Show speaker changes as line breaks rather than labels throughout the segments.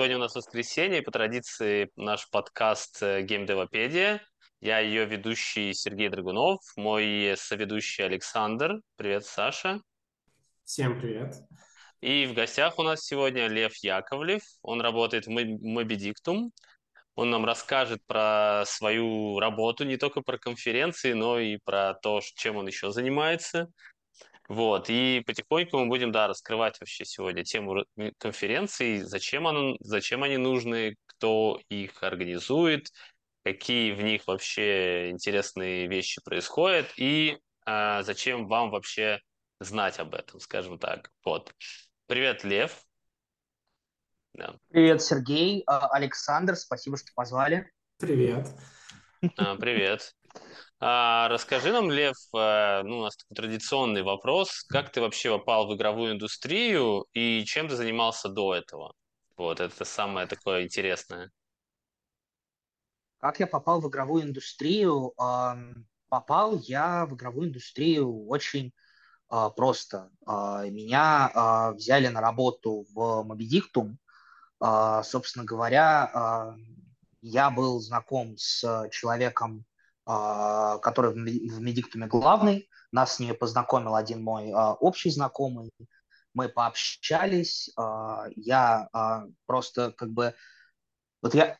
сегодня у нас воскресенье, и по традиции наш подкаст «Геймдевопедия». Я ее ведущий Сергей Драгунов, мой соведущий Александр. Привет, Саша.
Всем привет.
И в гостях у нас сегодня Лев Яковлев. Он работает в Mobidictum. Он нам расскажет про свою работу, не только про конференции, но и про то, чем он еще занимается. Вот, и потихоньку мы будем, да, раскрывать вообще сегодня тему конференций, зачем, оно, зачем они нужны, кто их организует, какие в них вообще интересные вещи происходят и а, зачем вам вообще знать об этом, скажем так. Вот. Привет, Лев.
Да. Привет, Сергей. А, Александр, спасибо, что позвали.
Привет.
А, привет. А, расскажи нам, Лев, э, ну, у нас такой традиционный вопрос. Как ты вообще попал в игровую индустрию и чем ты занимался до этого? Вот, это самое такое интересное.
Как я попал в игровую индустрию? Попал я в игровую индустрию очень а, просто. А, меня взяли на работу в Мобидиктум. Собственно говоря, я был знаком с человеком, а, который в Медиктуме главный. Нас с ней познакомил один мой а, общий знакомый. Мы пообщались. А, я просто как бы... Вот я,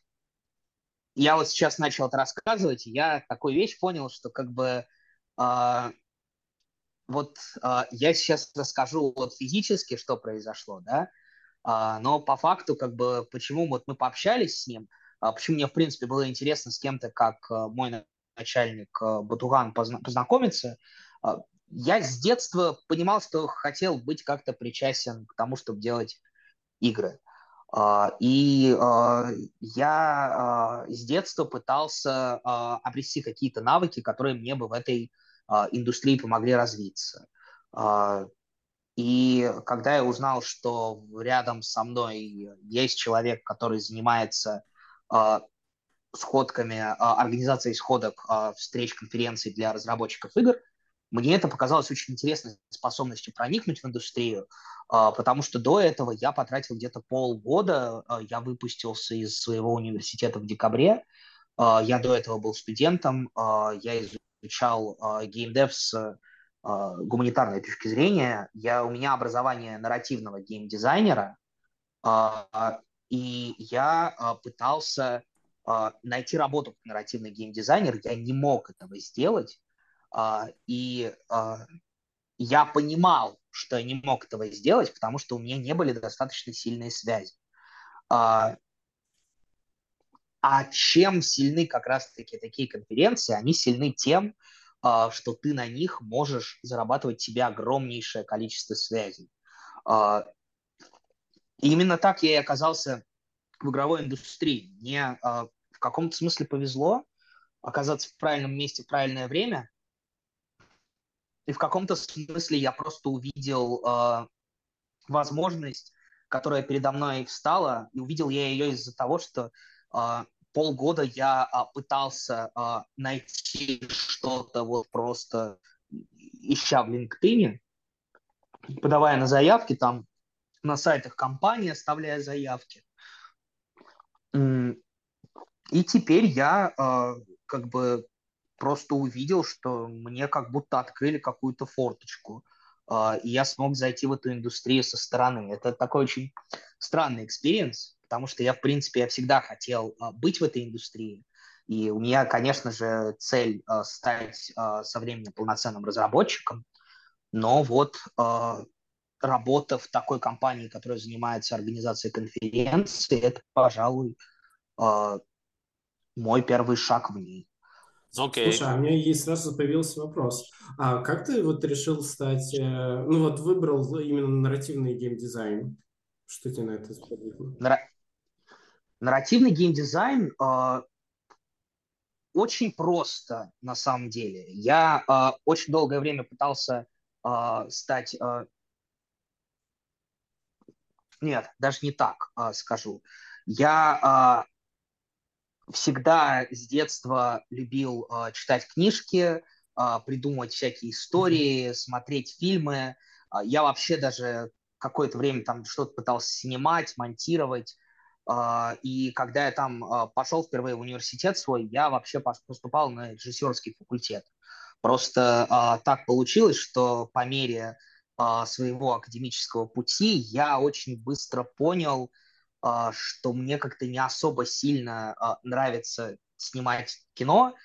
я вот сейчас начал это рассказывать, и я такую вещь понял, что как бы вот я сейчас расскажу вот физически, что произошло, да, но по факту как бы почему вот мы пообщались с ним, почему мне в принципе было интересно с кем-то, как мой начальник э, Батуган познакомиться, э, я с детства понимал, что хотел быть как-то причастен к тому, чтобы делать игры. Э, и я с детства пытался обрести какие-то навыки, которые мне бы в этой индустрии помогли развиться. И когда я узнал, что рядом со мной есть человек, который занимается сходками, а, организацией сходок а, встреч, конференций для разработчиков игр, мне это показалось очень интересной способностью проникнуть в индустрию, а, потому что до этого я потратил где-то полгода, я выпустился из своего университета в декабре, я до этого был студентом, я изучал геймдев с гуманитарной точки зрения, я, у меня образование нарративного геймдизайнера, и я пытался найти работу как нарративный геймдизайнер, я не мог этого сделать, а, и а, я понимал, что я не мог этого сделать, потому что у меня не были достаточно сильные связи. А чем сильны как раз-таки такие конференции? Они сильны тем, что ты на них можешь зарабатывать себе огромнейшее количество связей. Именно так я и оказался в игровой индустрии. Мне э, в каком-то смысле повезло оказаться в правильном месте в правильное время. И в каком-то смысле я просто увидел э, возможность, которая передо мной встала, и увидел я ее из-за того, что э, полгода я э, пытался э, найти что-то вот просто ища в LinkedIn, подавая на заявки там на сайтах компании, оставляя заявки. И теперь я э, как бы просто увидел, что мне как будто открыли какую-то форточку, э, и я смог зайти в эту индустрию со стороны. Это такой очень странный experience, потому что я, в принципе, я всегда хотел э, быть в этой индустрии, и у меня, конечно же, цель стать со временем полноценным разработчиком, но вот работа в такой компании, которая занимается организацией конференции, это, пожалуй, э, мой первый шаг в ней.
Okay. Слушай, а у меня есть сразу появился вопрос. А как ты вот решил стать, э, ну вот выбрал именно нарративный геймдизайн? Что тебе на это сподвигло? Нара...
Нарративный геймдизайн э, очень просто на самом деле. Я э, очень долгое время пытался э, стать... Э... Нет, даже не так э, скажу. Я э, всегда с детства любил э, читать книжки, э, придумывать всякие истории, mm-hmm. смотреть фильмы. Э, я вообще даже какое-то время там что-то пытался снимать, монтировать. И когда я там пошел впервые в университет свой, я вообще поступал на режиссерский факультет. Просто так получилось, что по мере своего академического пути я очень быстро понял, что мне как-то не особо сильно нравится снимать кино,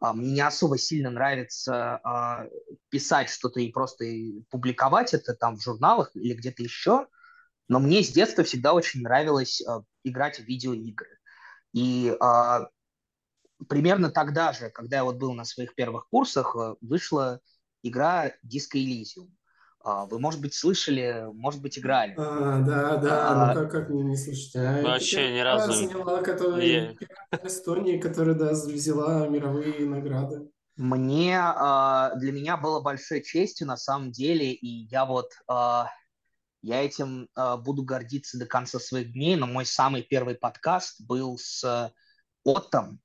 мне не особо сильно нравится писать что-то и просто публиковать это там в журналах или где-то еще, но мне с детства всегда очень нравилось играть в видеоигры. И примерно тогда же, когда я вот был на своих первых курсах, вышла игра Disco Elysium. А, вы, может быть, слышали, может быть, играли.
А, да, да, а, ну как, как мне не слышать? А,
вообще ни разу
заняла, которая, yeah. Эстонии, которая, да, взяла мировые награды.
Мне, а, для меня было большой честью, на самом деле, и я вот, а, я этим буду гордиться до конца своих дней, но мой самый первый подкаст был с Оттом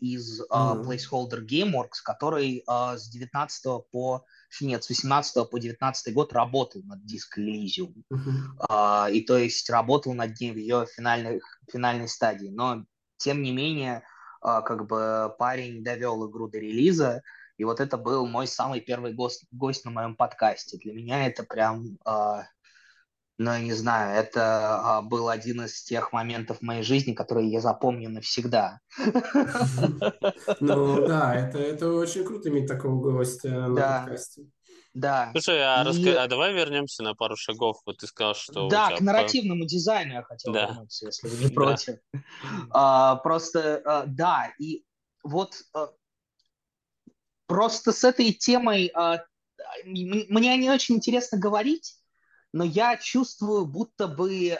из mm-hmm. Placeholder Gameworks, который с 19 по нет, с 18 по 19 год работал над Disco Elysium. Uh-huh. А, и то есть работал над ней в ее финальной, финальной стадии. Но, тем не менее, а, как бы парень довел игру до релиза, и вот это был мой самый первый гость, гость на моем подкасте. Для меня это прям а, но я не знаю, это а, был один из тех моментов в моей жизни, которые я запомню навсегда.
Ну да, это, это очень круто иметь такого гостя на да. подкасте.
Да.
Слушай, а, и... раска... а давай вернемся на пару шагов. Вот ты сказал, что...
Да, к нарративному дизайну я хотел да. вернуться, если вы не против. а, просто, а, да, и вот а, просто с этой темой а, мне не очень интересно говорить, но я чувствую, будто бы э,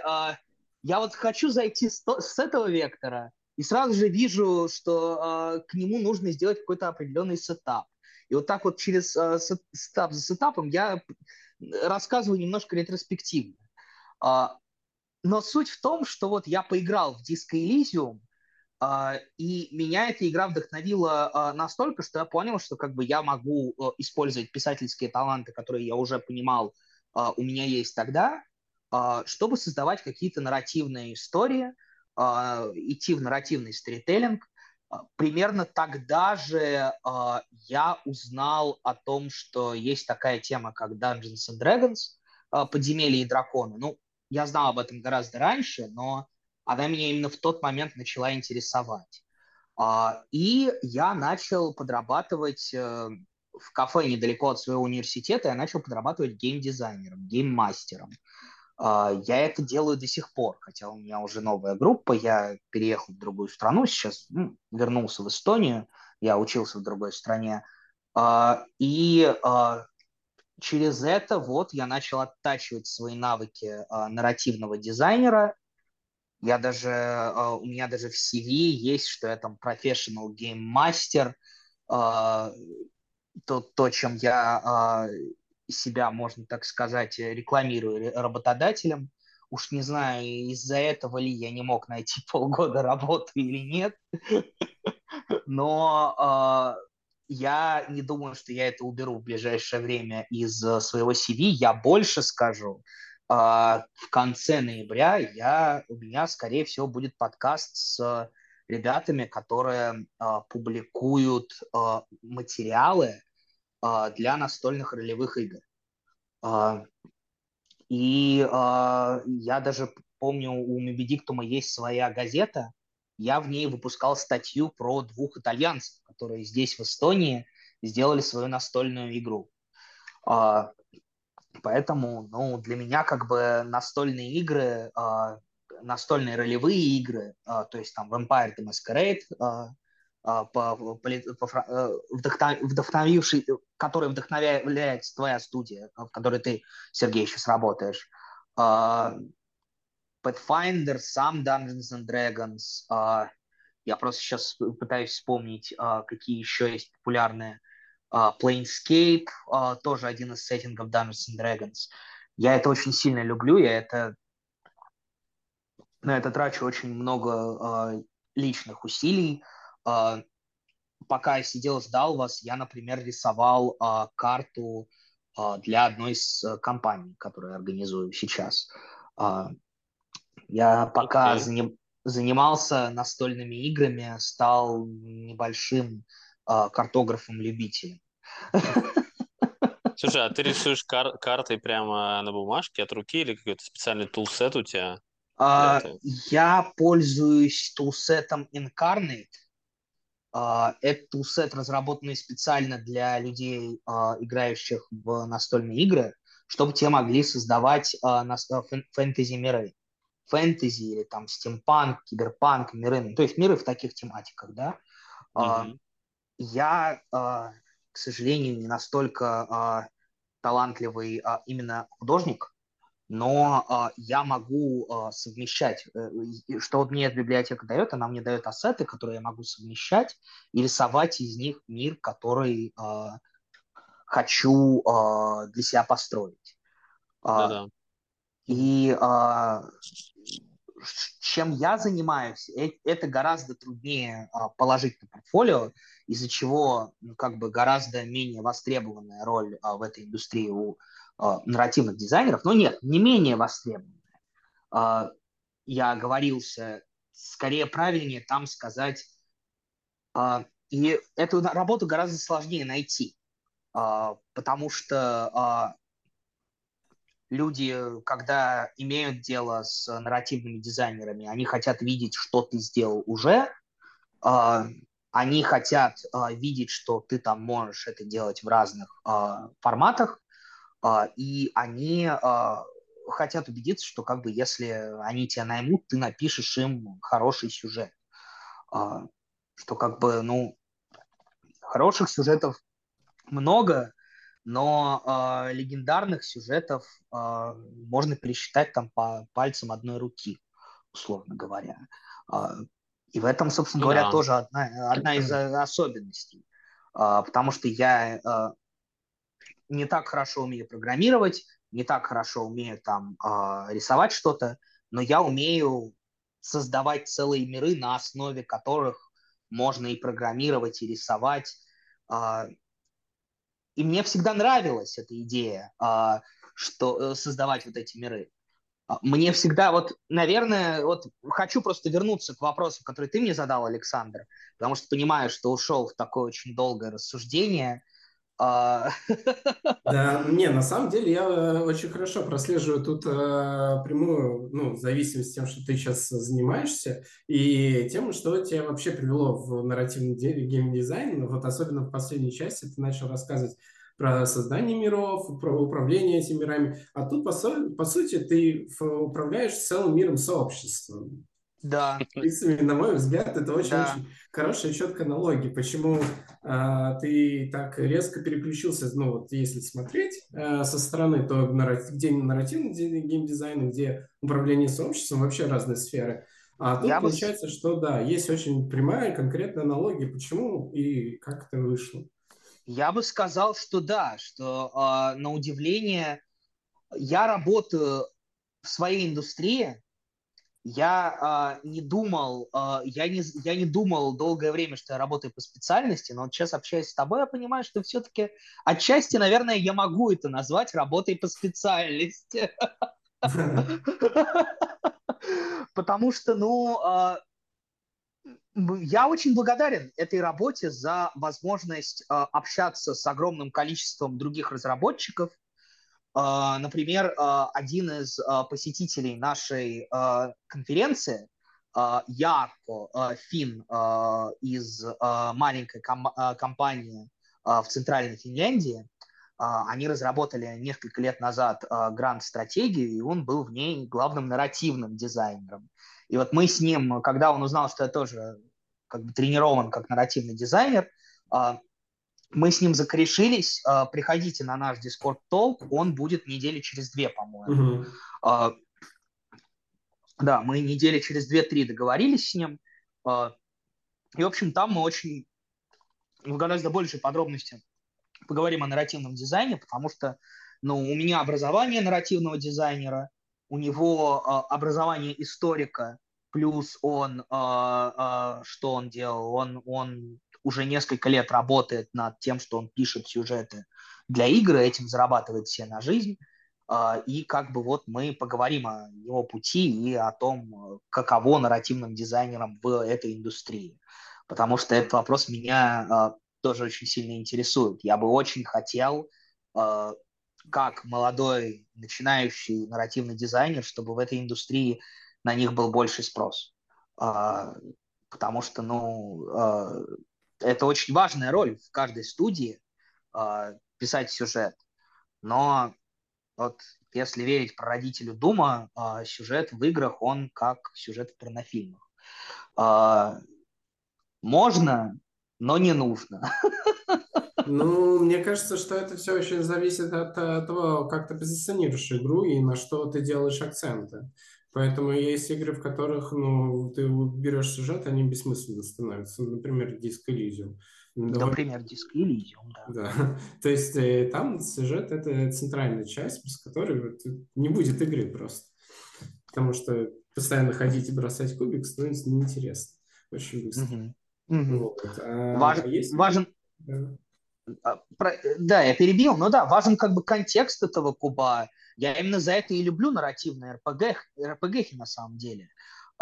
я вот хочу зайти с, с этого вектора, и сразу же вижу, что э, к нему нужно сделать какой-то определенный сетап. И вот так вот через э, сетап за сетапом я рассказываю немножко ретроспективно. Э, но суть в том, что вот я поиграл в Disco Elysium, Э, и меня эта игра вдохновила э, настолько, что я понял, что как бы я могу э, использовать писательские таланты, которые я уже понимал а, у меня есть тогда, а, чтобы создавать какие-то нарративные истории, а, идти в нарративный сторителлинг. Примерно тогда же я узнал о том, что есть такая тема, как Dungeons and Dragons, подземелья и драконы. Ну, я знал об этом гораздо раньше, но она меня именно в тот момент начала интересовать. И я начал подрабатывать э, в кафе недалеко от своего университета я начал подрабатывать геймдизайнером, гейммастером. А, я это делаю до сих пор, хотя у меня уже новая группа, я переехал в другую страну, сейчас ну, вернулся в Эстонию, я учился в другой стране. А, и а, через это вот я начал оттачивать свои навыки нарративного дизайнера. Я даже, у меня даже в CV есть, что я там professional game master, то, то чем я э, себя, можно так сказать, рекламирую работодателем. Уж не знаю, из-за этого ли я не мог найти полгода работы или нет. Но э, я не думаю, что я это уберу в ближайшее время из своего CV. Я больше скажу. В конце ноября я, у меня, скорее всего, будет подкаст с ребятами, которые э, публикуют э, материалы э, для настольных ролевых игр. Э, и э, я даже помню, у Мебедиктума есть своя газета, я в ней выпускал статью про двух итальянцев, которые здесь, в Эстонии, сделали свою настольную игру. Э, поэтому ну, для меня как бы настольные игры настольные ролевые игры, а, то есть там Vampire the Masquerade, а, а, по, по, по, э, вдохнов, вдохновивший, который вдохновляет твоя студия, в которой ты, Сергей, сейчас работаешь. Pathfinder, сам Dungeons and Dragons. Я просто сейчас пытаюсь вспомнить, какие еще есть популярные. Planescape, тоже один из сеттингов Dungeons and Dragons. Я это очень сильно люблю, я это на это трачу очень много э, личных усилий. Э, пока я сидел, ждал вас, я, например, рисовал э, карту э, для одной из компаний, которую я организую сейчас. Э, Я пока okay. заним, занимался настольными играми, стал небольшим э, картографом-любителем.
Слушай, а ты рисуешь кар- картой прямо на бумажке от руки или какой-то специальный тулсет у тебя?
А, я пользуюсь тулсетом Incarnate. А, это тулсет, разработанный специально для людей, а, играющих в настольные игры, чтобы те могли создавать а, фэнтези-миры. Фэнтези или там стимпанк, киберпанк, миры. Ну, то есть миры в таких тематиках, да. Mm-hmm. Я, к сожалению, не настолько талантливый именно художник, но э, я могу э, совмещать, э, что мне эта библиотека дает, она мне дает ассеты, которые я могу совмещать и рисовать из них мир, который э, хочу э, для себя построить. Да-да. И э, чем я занимаюсь, это гораздо труднее положить на портфолио, из-за чего ну, как бы гораздо менее востребованная роль в этой индустрии у э, нарративных дизайнеров, но нет, не менее востребованная. Э, я оговорился, скорее правильнее там сказать, э, и эту работу гораздо сложнее найти, э, потому что э, люди, когда имеют дело с нарративными дизайнерами, они хотят видеть, что ты сделал уже, э, они хотят э, видеть, что ты там можешь это делать в разных э, форматах, и они а, хотят убедиться, что как бы если они тебя наймут, ты напишешь им хороший сюжет. А, что как бы, ну, хороших сюжетов много, но э, легендарных сюжетов э, можно пересчитать там по пальцам одной руки, условно говоря. Э, и в этом, собственно ну, говоря, да. тоже одна, одна из особенностей. Э, потому что я э, не так хорошо умею программировать, не так хорошо умею там э, рисовать что-то, но я умею создавать целые миры, на основе которых можно и программировать, и рисовать. Э, и мне всегда нравилась эта идея, э, что э, создавать вот эти миры. Мне всегда, вот, наверное, вот хочу просто вернуться к вопросу, который ты мне задал, Александр, потому что понимаю, что ушел в такое очень долгое рассуждение – а...
Да, не, на самом деле я э, очень хорошо прослеживаю тут э, прямую ну, зависимость тем, что ты сейчас занимаешься, и тем, что тебя вообще привело в нарративный геймдизайн. Вот особенно в последней части ты начал рассказывать про создание миров, про управление этими мирами. А тут, по, по сути, ты управляешь целым миром сообщества.
Да.
И, на мой взгляд, это очень-очень да. очень хорошая, четкая аналогия. Почему а, ты так резко переключился, ну вот если смотреть а, со стороны, то нарратив, где нарративный геймдизайн, где управление сообществом, вообще разные сферы. А тут Я получается, бы... что да, есть очень прямая, конкретная аналогия, почему и как это вышло.
Я бы сказал, что да, что э, на удивление я работаю в своей индустрии, я э, не думал, э, я, не, я не думал долгое время, что я работаю по специальности, но вот сейчас общаясь с тобой, я понимаю, что все-таки отчасти, наверное, я могу это назвать работой по специальности. Потому что, ну, а, я очень благодарен этой работе за возможность общаться с огромным количеством других разработчиков, например, а, один из а, посетителей нашей конференции, Ярко Фин из маленькой компании в Центральной Финляндии, они разработали несколько лет назад гранд-стратегию, и он был в ней главным нарративным дизайнером. И вот мы с ним, когда он узнал, что я тоже как бы тренирован как нарративный дизайнер, мы с ним закрешились. А, приходите на наш Discord Talk, он будет недели через две, по-моему. Uh-huh. Да, мы недели через две-три договорились с ним. А, и, в общем, там мы очень в гораздо большей подробности поговорим о нарративном дизайне, потому что ну, у меня образование нарративного дизайнера, у него образование историка, плюс он, что он делал, он, он уже несколько лет работает над тем, что он пишет сюжеты для игры, этим зарабатывает себе на жизнь. а, и как бы вот мы поговорим о его пути и о том, каково нарративным дизайнерам в этой индустрии. Потому что этот вопрос меня а, тоже очень сильно интересует. Я бы очень хотел, а, как молодой начинающий нарративный дизайнер, чтобы в этой индустрии на них был больше спрос. Потому что, ну, это очень важная роль в каждой студии писать сюжет. Но вот если верить про родителю Дума, а, сюжет в играх, он как сюжет в порнофильмах. А, можно, но не нужно.
Ну, мне кажется, что это все очень зависит от, от того, как ты позиционируешь игру и на что ты делаешь акценты. Поэтому есть игры, в которых ну, ты берешь сюжет, они бессмысленно становятся. Например, Disc Elysium.
Давай... Например, Disc Elysium, да.
да. То есть э, там сюжет — это центральная часть, без которой не будет игры просто. Потому что постоянно ходить и бросать кубик становится неинтересно. Очень быстро. Угу.
Угу. Вот. А, Важ... а есть... Важен... Да. А, про... да, я перебил, но да, важен как бы контекст этого куба. Я именно за это и люблю нарративные РПГ, РПГ на самом деле.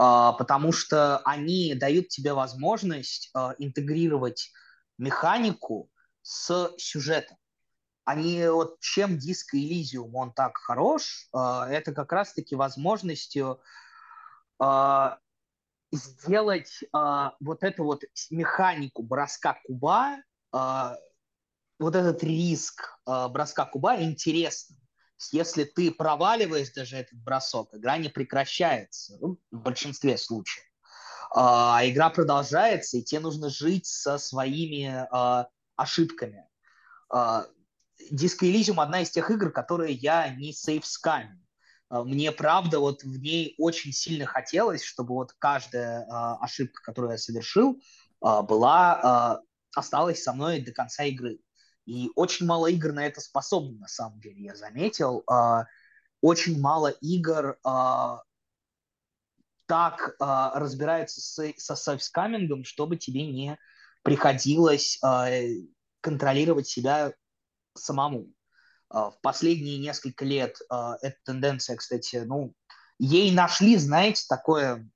Uh, потому что они дают тебе возможность uh, интегрировать механику с сюжетом. Они вот чем диск Elysium он так хорош, uh, это как раз-таки возможностью сделать вот эту вот механику броска куба вот этот риск броска куба интересным. Если ты проваливаешь даже этот бросок, игра не прекращается ну, в большинстве случаев. А игра продолжается, и тебе нужно жить со своими э, ошибками. Disco Elysium одна из тех игр, которые я не сейфскамил. Мне, правда, вот в ней очень сильно хотелось, чтобы вот каждая э, ошибка, которую я совершил, э, была, э, осталась со мной до конца игры. И очень мало игр на это способны, на самом деле, я заметил. Uh, очень мало игр uh, так uh, разбирается с, со сейфскамингом, чтобы тебе не приходилось контролировать себя самому. В последние несколько лет эта тенденция, кстати, ну, ей нашли, знаете, такое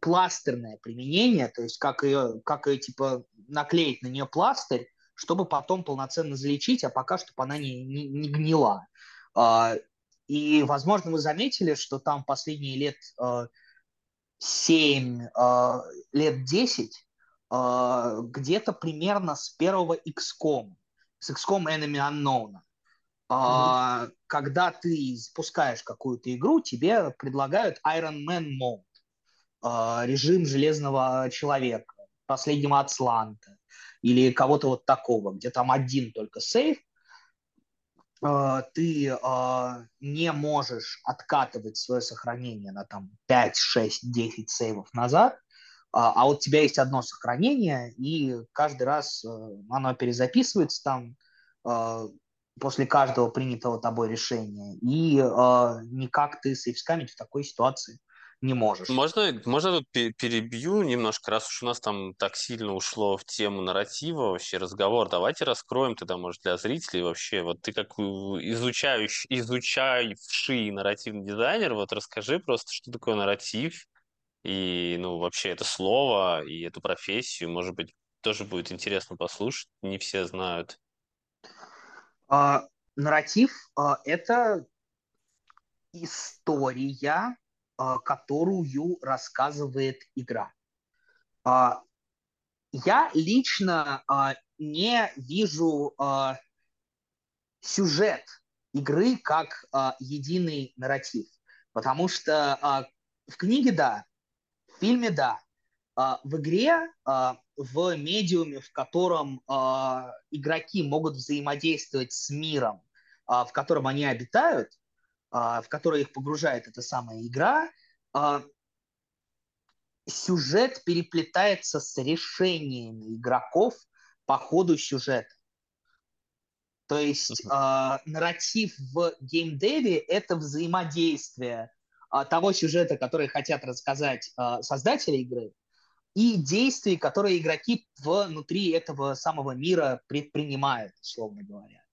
пластерное применение, то есть как ее, как ее типа наклеить на нее пластырь, чтобы потом полноценно залечить, а пока, чтобы она не, не, не гнила. А, и, возможно, вы заметили, что там последние лет 7, а, а, лет 10, где-то примерно с первого XCOM, с XCOM Enemy Unknown, mm-hmm. когда ты запускаешь какую-то игру, тебе предлагают Iron Man Mode, режим Железного Человека, последнего Атланта, или кого-то вот такого, где там один только сейф, э, ты э, не можешь откатывать свое сохранение на там 5, 6, 10 сейвов назад, а, а вот у тебя есть одно сохранение, и каждый раз э, оно перезаписывается там после каждого принятого тобой решения, и никак ты сейфскамить в такой ситуации не можешь.
Можно, можно тут перебью немножко, раз уж у нас там так сильно ушло в тему нарратива вообще разговор, давайте раскроем тогда, может, для зрителей вообще, вот ты как изучающий, изучающий нарративный дизайнер, вот расскажи просто, что такое нарратив, и, ну, вообще это слово, и эту профессию, может быть, тоже будет интересно послушать, не все знают.
А, нарратив а, – это история, которую рассказывает игра. А, я лично а, не вижу сюжет игры как единый нарратив, потому что в книге да, в фильме да, в игре, в медиуме, в котором игроки могут взаимодействовать с миром, в котором они обитают, а, в которой их погружает эта самая игра, а, сюжет переплетается с решениями игроков по ходу сюжета. То есть uh нарратив в геймдеве — это взаимодействие того сюжета, который хотят рассказать создатели игры, и действий, которые игроки внутри этого самого мира предпринимают, условно говоря.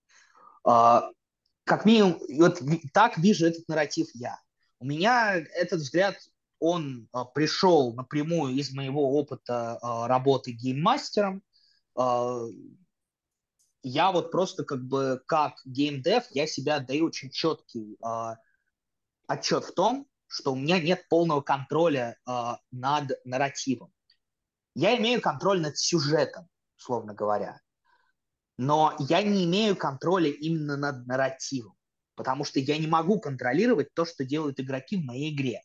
Как минимум, вот так вижу этот нарратив я. У меня этот взгляд, он а, пришел напрямую из моего опыта а, работы гейммастером. А, я вот просто как бы как геймдев, я себя даю очень четкий а, отчет в том, что у меня нет полного контроля а, над нарративом. Я имею контроль над сюжетом, условно говоря но я не имею контроля именно над нарративом, потому что я не могу контролировать то, что делают игроки в моей игре.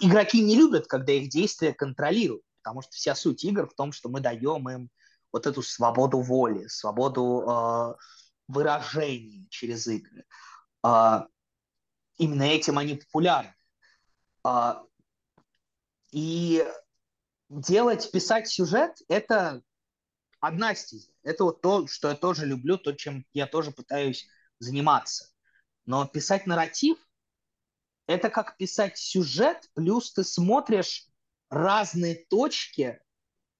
Игроки не любят, когда их действия контролируют, потому что вся суть игр в том, что мы даем им вот эту свободу воли, свободу э, выражения через игры. Э, именно этим они популярны. Э, и делать, писать сюжет – это одна стезя. Это вот то, что я тоже люблю, то, чем я тоже пытаюсь заниматься. Но писать нарратив – это как писать сюжет, плюс ты смотришь разные точки,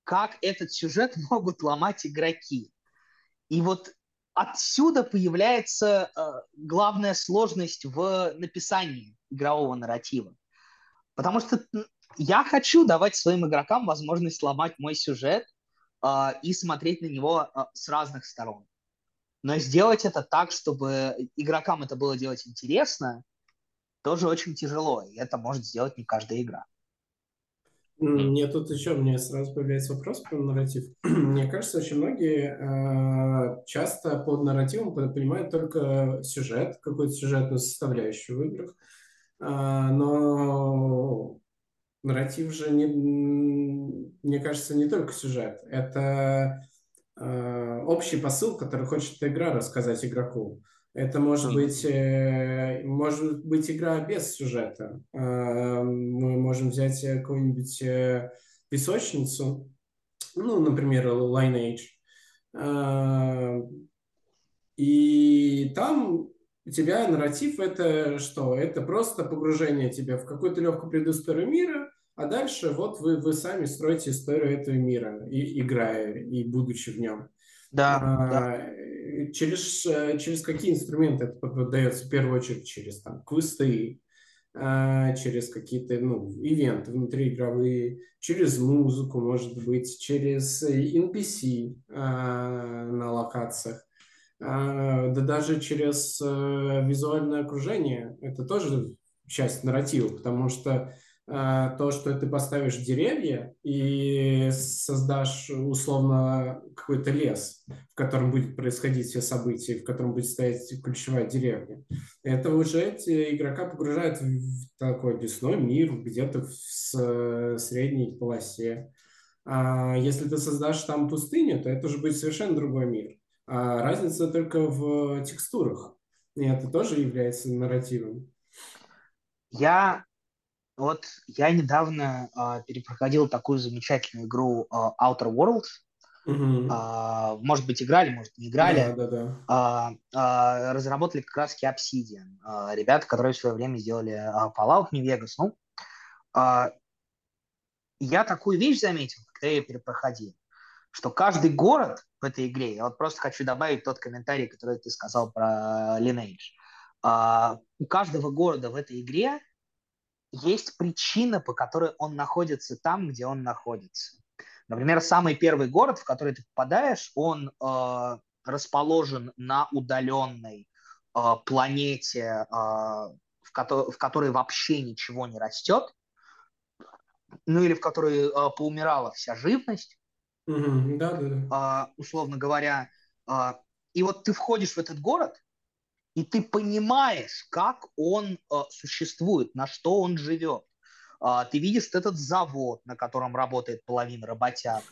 как этот сюжет могут ломать игроки. И вот отсюда появляется э, главная сложность в написании игрового нарратива. Потому что я хочу давать своим игрокам возможность ломать мой сюжет, и смотреть на него э, с разных сторон. Но сделать это так, чтобы игрокам это было делать интересно, тоже очень тяжело. И это может сделать не каждая игра.
Мне тут еще, мне сразу появляется вопрос про нарратив. Мне кажется, очень многие э, часто под нарративом понимают только сюжет, какую-то сюжетную составляющую в играх. Э, но нарратив же, не, мне кажется, не только сюжет. Это э, общий посыл, который хочет игра рассказать игроку. Это может быть, э, может быть игра без сюжета. Э, мы можем взять какую-нибудь э, песочницу, ну, например, Lineage. Э, и там у тебя нарратив это что? Это просто погружение тебя в какую-то легкую предысторию мира, а дальше вот вы, вы сами строите историю этого мира, и, играя и будучи в нем.
Да, а,
да. Через, через какие инструменты это подается? В первую очередь через там, квесты, а, через какие-то ну, ивенты внутриигровые, через музыку, может быть, через NPC а, на локациях, а, да даже через а, визуальное окружение. Это тоже часть нарратива, потому что то, что ты поставишь деревья и создашь условно какой-то лес, в котором будет происходить все события, в котором будет стоять ключевая деревня. Это уже игрока погружает в такой лесной мир, где-то в средней полосе. А если ты создашь там пустыню, то это уже будет совершенно другой мир. А разница только в текстурах. И это тоже является нарративом.
Я вот я недавно э, перепроходил такую замечательную игру э, Outer Worlds. Mm-hmm. Э, может быть, играли, может, не играли.
Да, да, да.
Э, э, разработали как раз Obsidian. Э, ребята, которые в свое время сделали э, Fallout New Vegas. Ну, э, я такую вещь заметил, когда я перепроходил, что каждый город в этой игре, я вот просто хочу добавить тот комментарий, который ты сказал про Lineage. Uh, у каждого города в этой игре есть причина, по которой он находится там, где он находится. Например, самый первый город, в который ты попадаешь, он э, расположен на удаленной э, планете, э, в, ко- в которой вообще ничего не растет, ну или в которой э, поумирала вся живность,
mm-hmm. да, да,
да. Э, условно говоря. Э, и вот ты входишь в этот город, и ты понимаешь, как он э, существует, на что он живет. Э, ты видишь этот завод, на котором работает половина работяг.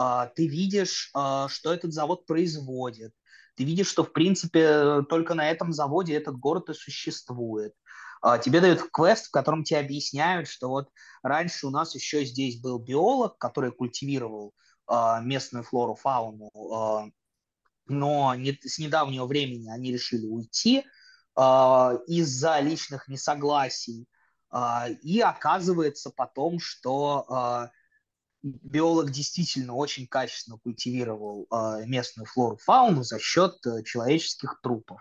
Э, ты видишь, э, что этот завод производит. Ты видишь, что, в принципе, только на этом заводе этот город и существует. Э, тебе дают квест, в котором тебе объясняют, что вот раньше у нас еще здесь был биолог, который культивировал местную флору, фауну, но не, с недавнего времени они решили уйти э, из-за личных несогласий. Э, и оказывается потом, что э, биолог действительно очень качественно культивировал э, местную флору, фауну за счет э, человеческих трупов.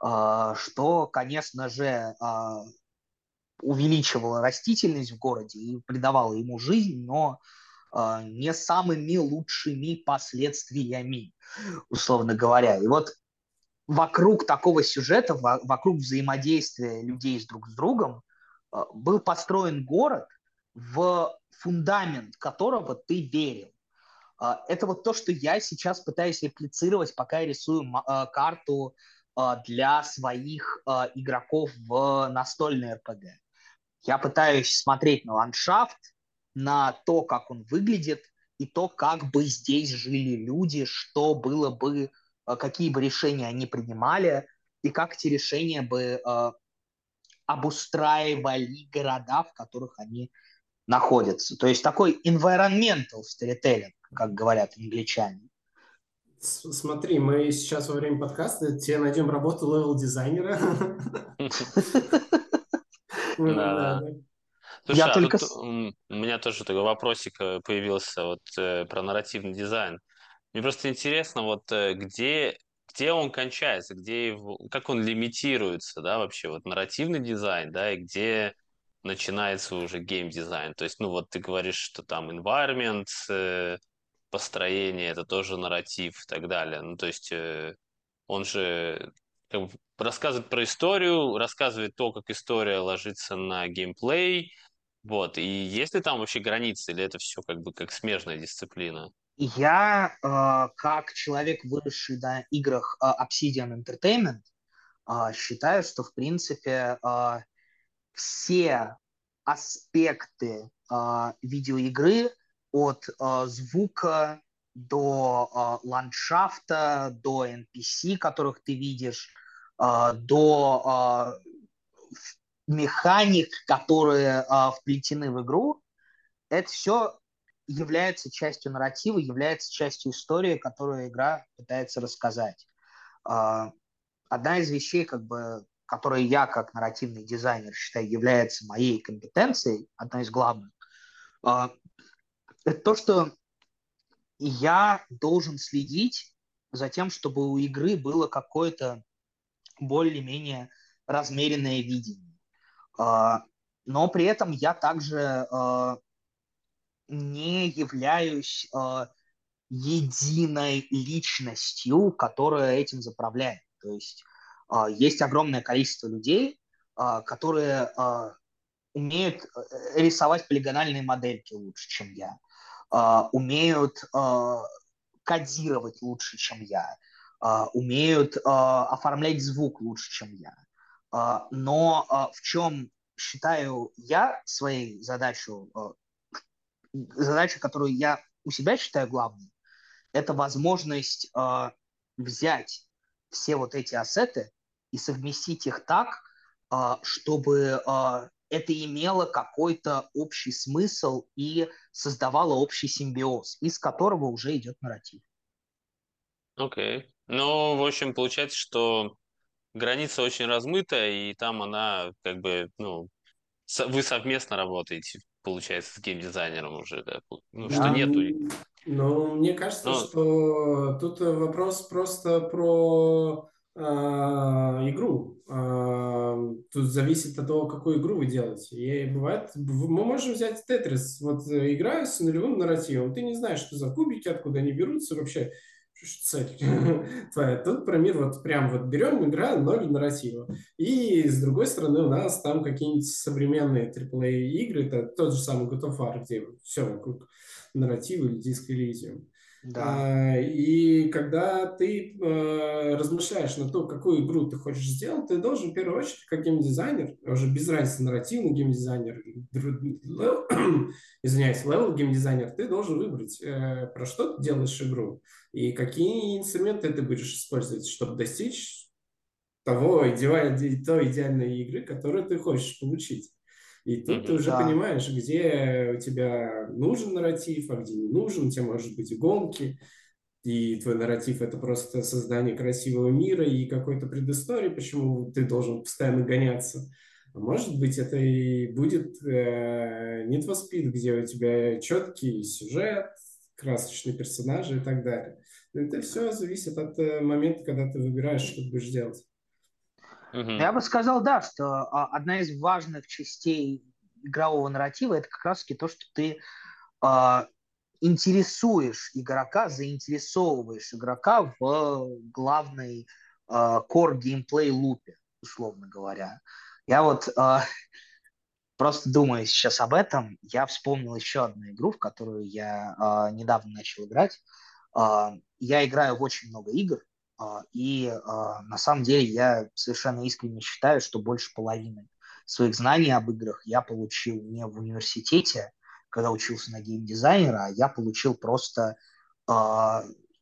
что, конечно же, увеличивало растительность в городе и придавало ему жизнь, но не самыми лучшими последствиями, условно говоря. И вот вокруг такого сюжета, вокруг взаимодействия людей с друг с другом, был построен город, в фундамент которого ты верил. А, это вот то, что я сейчас пытаюсь реплицировать, пока я рисую а, карту а, для своих игроков в настольный РПГ. Я пытаюсь смотреть на ландшафт, на то, как он выглядит, и то, как бы здесь жили люди, что было бы, какие бы решения они принимали, и как эти решения бы обустраивали города, в которых они находятся. То есть такой environmental storytelling, как говорят англичане.
Смотри, мы сейчас во время подкаста тебе найдем работу левел-дизайнера.
Слушай, а только... тут у меня тоже такой вопросик э, появился вот э, про нарративный дизайн. Мне просто интересно, вот э, где, где он кончается, где его, как он лимитируется, да, вообще, вот нарративный дизайн, да, и где начинается уже геймдизайн. То есть, ну вот ты говоришь, что там environment, построение, это тоже нарратив и так далее. Ну то есть он же как бы, рассказывает про историю, рассказывает то, как история ложится на геймплей. Вот. И есть ли там вообще границы, или это все как бы как смежная дисциплина?
Я, э, как человек, выросший на играх э, Obsidian Entertainment, э, считаю, что, в принципе, э, все аспекты э, видеоигры от э, звука до э, ландшафта, до NPC, которых ты видишь, э, до э, механик, которые э, вплетены в игру, это все является частью нарратива, является частью истории, которую игра пытается рассказать. Э, одна из вещей, как бы, которые я как нарративный дизайнер считаю является моей компетенцией, одной из главных, это то, что я должен следить за тем, чтобы у игры было какое-то более-менее размеренное видение. А, но при этом я также а, не являюсь единой личностью, которая этим заправляет. То есть а, есть огромное количество людей, а, которые а, умеют э, рисовать полигональные модельки лучше, чем я, умеют кодировать лучше, чем я, умеют оформлять звук лучше, чем я. Но в чем считаю я своей задачу, задачу, которую я у себя считаю главной, это возможность взять все вот эти ассеты и совместить их так, а, чтобы а, это имело какой-то общий смысл и создавало общий симбиоз, из которого уже идет нарратив.
Окей. Okay. Ну, в общем, получается, что граница очень размытая, и там она как бы, ну, вы совместно работаете, получается, с геймдизайнером уже, да? Ну, да. что нету.
Ну, мне кажется, Но... что тут вопрос просто про игру. А, тут зависит от того, какую игру вы делаете. И бывает, мы можем взять Тетрис. Вот э, играю с нулевым нарративом. Ты не знаешь, что за кубики, откуда они берутся вообще. Цель твоя. Тут про мир вот прям вот берем, играем, ноль нарратива. И с другой стороны у нас там какие-нибудь современные AAA игры, это тот же самый God of War, где все вокруг нарратива или Disco Elysium. Да. А, и когда ты э, размышляешь на то, какую игру ты хочешь сделать, ты должен в первую очередь, как геймдизайнер, уже без разницы, нарративный геймдизайнер, извиняюсь, level геймдизайнер, ты должен выбрать, э, про что ты делаешь игру и какие инструменты ты будешь использовать, чтобы достичь того той идеальной игры, которую ты хочешь получить. И тут mm-hmm, ты уже да. понимаешь, где у тебя нужен нарратив, а где не нужен. У тебя может быть и гонки, и твой нарратив это просто создание красивого мира и какой-то предыстории, почему ты должен постоянно гоняться. А может быть, это и будет э, Need for Speed, где у тебя четкий сюжет, красочные персонажи и так далее. Но это все зависит от э, момента, когда ты выбираешь, что ты будешь делать.
Угу. Я бы сказал, да, что а, одна из важных частей игрового нарратива это как раз-таки то, что ты э, интересуешь игрока, заинтересовываешь игрока в главной э, core геймплей лупе, условно говоря. Я вот э, просто думаю сейчас об этом. Я вспомнил еще одну игру, в которую я э, недавно начал играть. Э, я играю в очень много игр, и а, на самом деле я совершенно искренне считаю, что больше половины своих знаний об играх я получил не в университете, когда учился на геймдизайнера, а я получил просто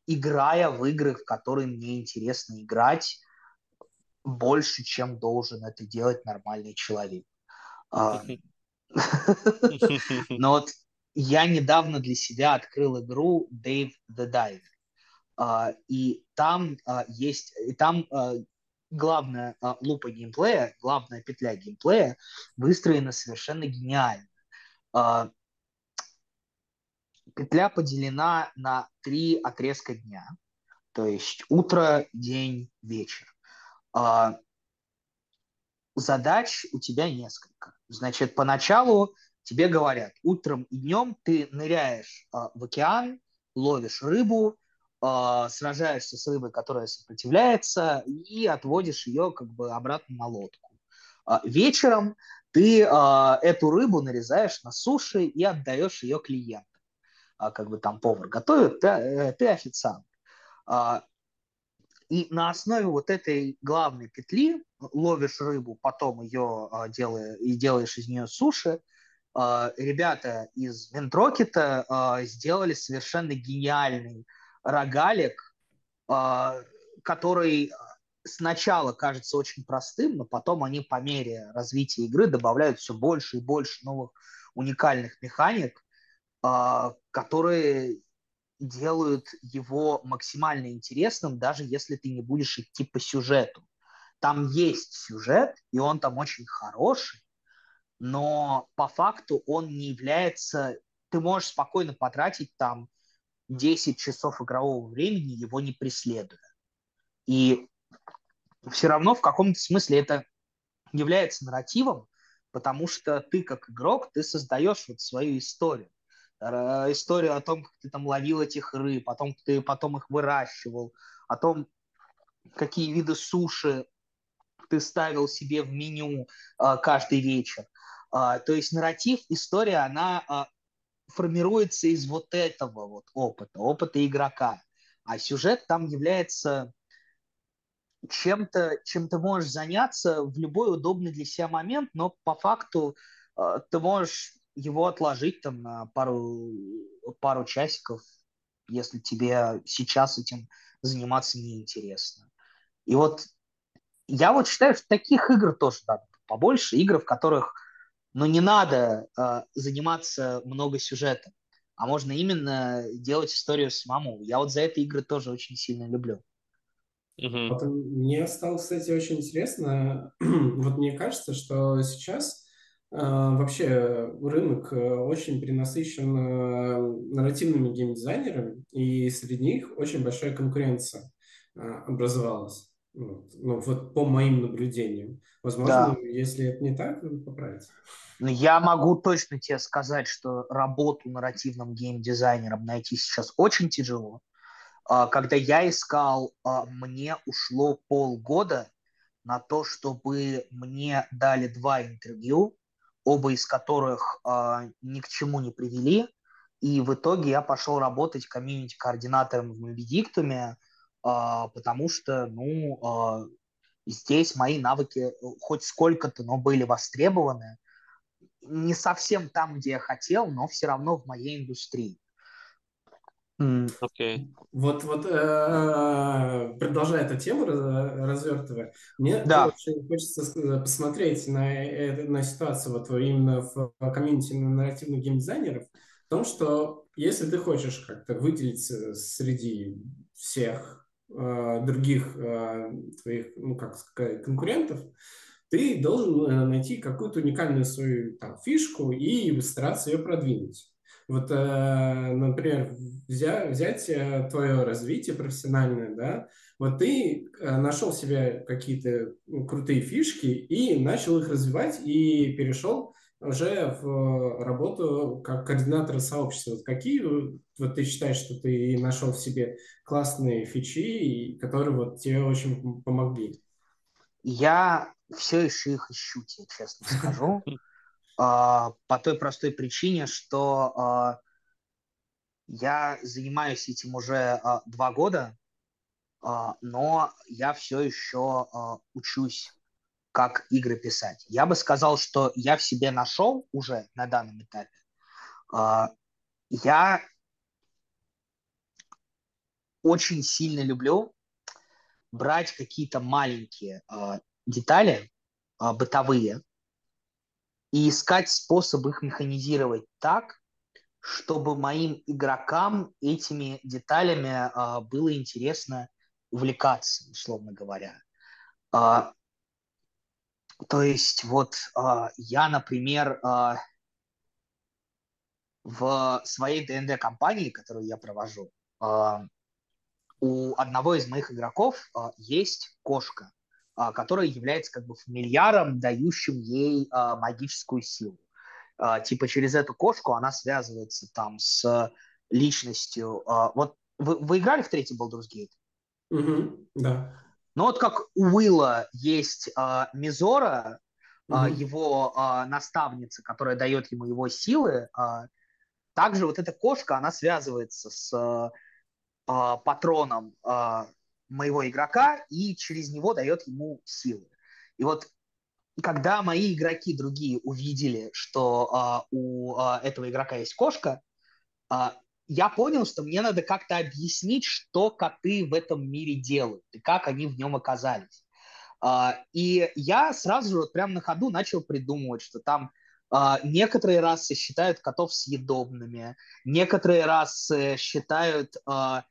играя в игры, в которые мне интересно играть больше, чем должен это делать нормальный человек. Но вот я недавно для себя открыл игру Dave the Diver. А, и там а, есть, и там а, главная лупа геймплея, главная петля геймплея выстроена совершенно гениально. Петля поделена на три отрезка дня, то есть утро, день, вечер. Задач у тебя несколько. Значит, поначалу тебе говорят, утром и днем ты ныряешь в океан, ловишь рыбу, э, сражаешься с рыбой, которая сопротивляется, и отводишь ее как бы обратно на лодку. Э, вечером ты э, эту рыбу нарезаешь на суше и отдаешь ее клиентам. Э, как бы там повар готовит, ты, э, ты официант. И на основе вот этой главной петли ловишь рыбу, потом ее делаешь, и делаешь из нее суши, ребята из Вентрокета сделали совершенно гениальный рогалик, а, который сначала кажется очень простым, но потом они по мере развития игры добавляют все больше и больше новых уникальных механик, а, которые делают его максимально интересным, даже если ты не будешь идти по сюжету. Там есть сюжет, и он там очень хороший, но по факту он не является... Ты можешь спокойно потратить там 10 часов игрового времени его не преследуя. И все равно в каком-то смысле это является нарративом, потому что ты как игрок, ты создаешь вот свою историю. Историю о том, как ты там ловил этих рыб, о том, как ты потом их выращивал, о том, какие виды суши ты ставил себе в меню э, каждый вечер. Э, то есть нарратив, история, она э, формируется из вот этого вот опыта, опыта игрока. А сюжет там является чем-то, чем ты можешь заняться в любой удобный для себя момент, но по факту э, ты можешь его отложить там на пару, пару часиков, если тебе сейчас этим заниматься неинтересно. И вот я вот считаю, что таких игр тоже надо побольше, игр, в которых но не надо э, заниматься много сюжетом, а можно именно делать историю самому. Я вот за это игры тоже очень сильно люблю.
Угу. Вот мне стало, кстати, очень интересно. вот мне кажется, что сейчас э, вообще рынок э, очень перенасыщен э, нарративными геймдизайнерами, и среди них очень большая конкуренция э, образовалась. Вот. Ну, вот по моим наблюдениям. Возможно, да. если это не так, поправить.
Ну, я могу точно тебе сказать, что работу нарративным геймдизайнером найти сейчас очень тяжело. А, когда я искал, а, мне ушло полгода на то, чтобы мне дали два интервью, оба из которых а, ни к чему не привели. И в итоге я пошел работать комьюнити-координатором в Мобидиктуме, потому что, ну, здесь мои навыки хоть сколько-то, но были востребованы не совсем там, где я хотел, но все равно в моей индустрии.
Okay. Вот, вот э, продолжая эту тему, развертывая, мне да. очень хочется посмотреть на, э, на ситуацию вот именно в комьюнити нарративных геймдизайнеров, в том, что если ты хочешь как-то выделиться среди всех э, других э, твоих, ну как сказать, конкурентов, ты должен э, найти какую-то уникальную свою там, фишку и стараться ее продвинуть. Вот, э, например, взять, взять э, твое развитие профессиональное, да, Вот ты э, нашел себе какие-то ну, крутые фишки и начал их развивать и перешел уже в работу как координатор сообщества. Вот какие вот ты считаешь, что ты нашел в себе классные фичи, которые вот тебе очень помогли?
Я все еще их ищу, тебе честно скажу. А, по той простой причине, что а, я занимаюсь этим уже а, два года, но я все еще учусь, как игры писать. Я бы сказал, что я в себе нашел уже на данном этапе. Я очень сильно люблю брать какие-то маленькие детали бытовые, и искать способ их механизировать так, чтобы моим игрокам этими деталями а, было интересно увлекаться, условно говоря. А, то есть вот а, я, например, а, в своей ДНД компании, которую я провожу, а, у одного из моих игроков а, есть кошка. А, который является как бы фамильяром, дающим ей а, магическую силу. А, типа через эту кошку она связывается там с личностью. Вот вы, вы играли в третий Baldur's Gate?
Угу, да.
Ну вот как у Уилла есть а, Мизора, а, его а, наставница, которая дает ему его силы, а, также вот эта кошка, она связывается с а, патроном а, моего игрока и через него дает ему силы. И вот когда мои игроки другие увидели, что а, у а, этого игрока есть кошка, а, я понял, что мне надо как-то объяснить, что коты в этом мире делают и как они в нем оказались. А, и я сразу же вот прямо на ходу начал придумывать, что там а, некоторые расы считают котов съедобными, некоторые расы считают а,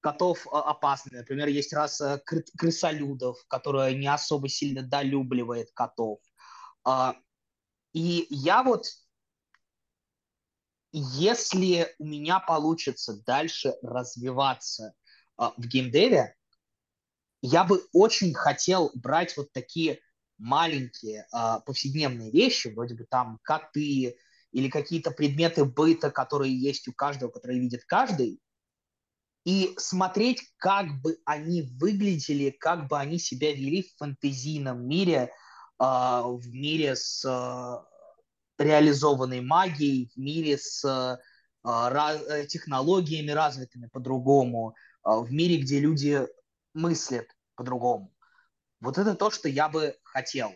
котов а, опасны. Например, есть раса крысолюдов, которая не особо сильно долюбливает котов. И я вот, если у меня получится дальше развиваться а, в геймдеве, я бы очень хотел брать вот такие маленькие повседневные вещи, вроде бы там коты или какие-то предметы быта, которые есть у каждого, которые видит каждый, и смотреть, как бы они выглядели, как бы они себя вели в фэнтезийном мире, э, в мире с э, реализованной магией, в мире с э, раз, технологиями развитыми по-другому, э, в мире, где люди мыслят по-другому. Вот это то, что я бы хотел.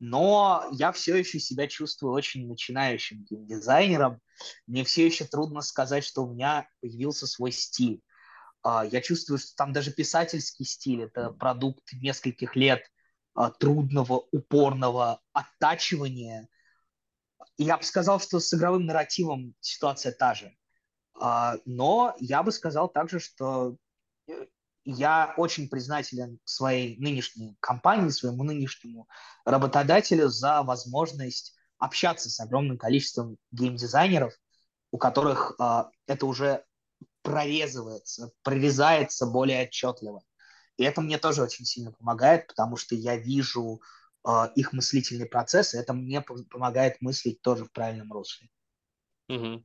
Но я все еще себя чувствую очень начинающим дизайнером. Мне все еще трудно сказать, что у меня появился свой стиль. А, я чувствую, что там даже писательский стиль – это продукт нескольких лет а, трудного, упорного оттачивания. И я бы сказал, что с игровым нарративом ситуация та же. А, но я бы сказал также, что э, я очень признателен своей нынешней компании, своему нынешнему работодателю за возможность общаться с огромным количеством геймдизайнеров, у которых это уже прорезывается, прорезается более отчетливо. И это мне тоже очень сильно помогает, потому что я вижу их мыслительный процесс, и это мне помогает мыслить тоже в правильном русле.
Угу.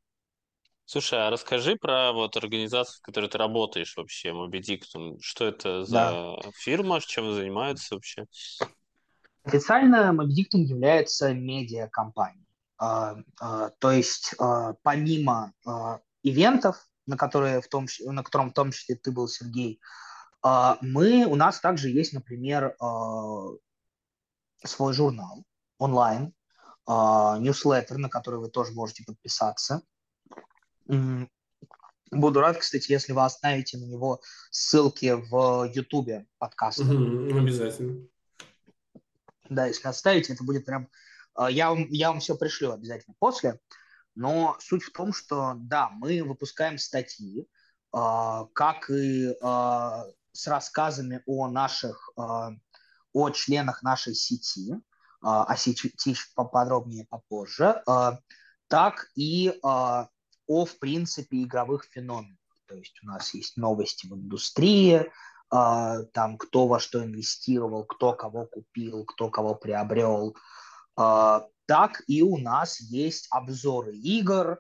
Слушай, а расскажи про вот организацию, в которой ты работаешь вообще, Moby Dick. Что это за да. фирма, чем занимаются вообще?
Официально Moby Dick является медиакомпанией. А, а, то есть а, помимо а, ивентов, на, которые в том, на котором в том числе ты был, Сергей, а, мы, у нас также есть, например, а, свой журнал онлайн, ньюслеттер, на который вы тоже можете подписаться. Буду рад, кстати, если вы оставите на него ссылки в Ютубе подкаста.
Угу, обязательно.
Да, если оставите, это будет прям... А, я вам, я вам все пришлю обязательно после. Но суть в том, что да, мы выпускаем статьи, э, как и с рассказами о наших, о членах нашей сети, э, о сети чуть поподробнее попозже, э, так и э, о, в принципе, игровых феноменах. То есть у нас есть новости в индустрии, там кто во что инвестировал, кто кого купил, кто кого приобрел. Так и у нас есть обзоры игр,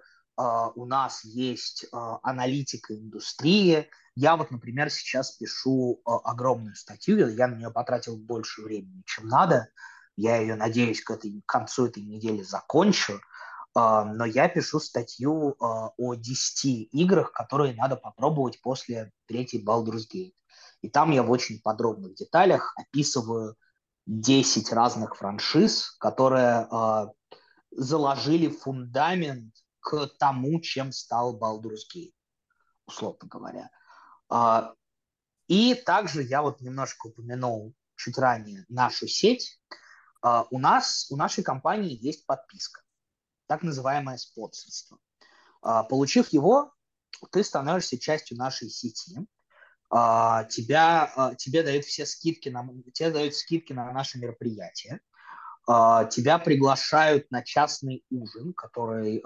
у нас есть аналитика индустрии. Я вот, например, сейчас пишу огромную статью, я на нее потратил больше времени, чем надо. Я ее, надеюсь, к, этой, к концу этой недели закончу. А, но я пишу статью а, о 10 играх, которые надо попробовать после третьей Baldur's Gate. И там я в очень подробных деталях описываю 10 разных франшиз, которые а, заложили фундамент к тому, чем стал Baldur's Gate, условно говоря. И также я вот немножко упомянул чуть ранее нашу сеть. У нас, у нашей компании есть подписка так называемое спонсорство. А, получив его, ты становишься частью нашей сети. А, тебя, а, тебе дают все скидки на, тебе дают скидки на наши мероприятия. Тебя приглашают на частный ужин, который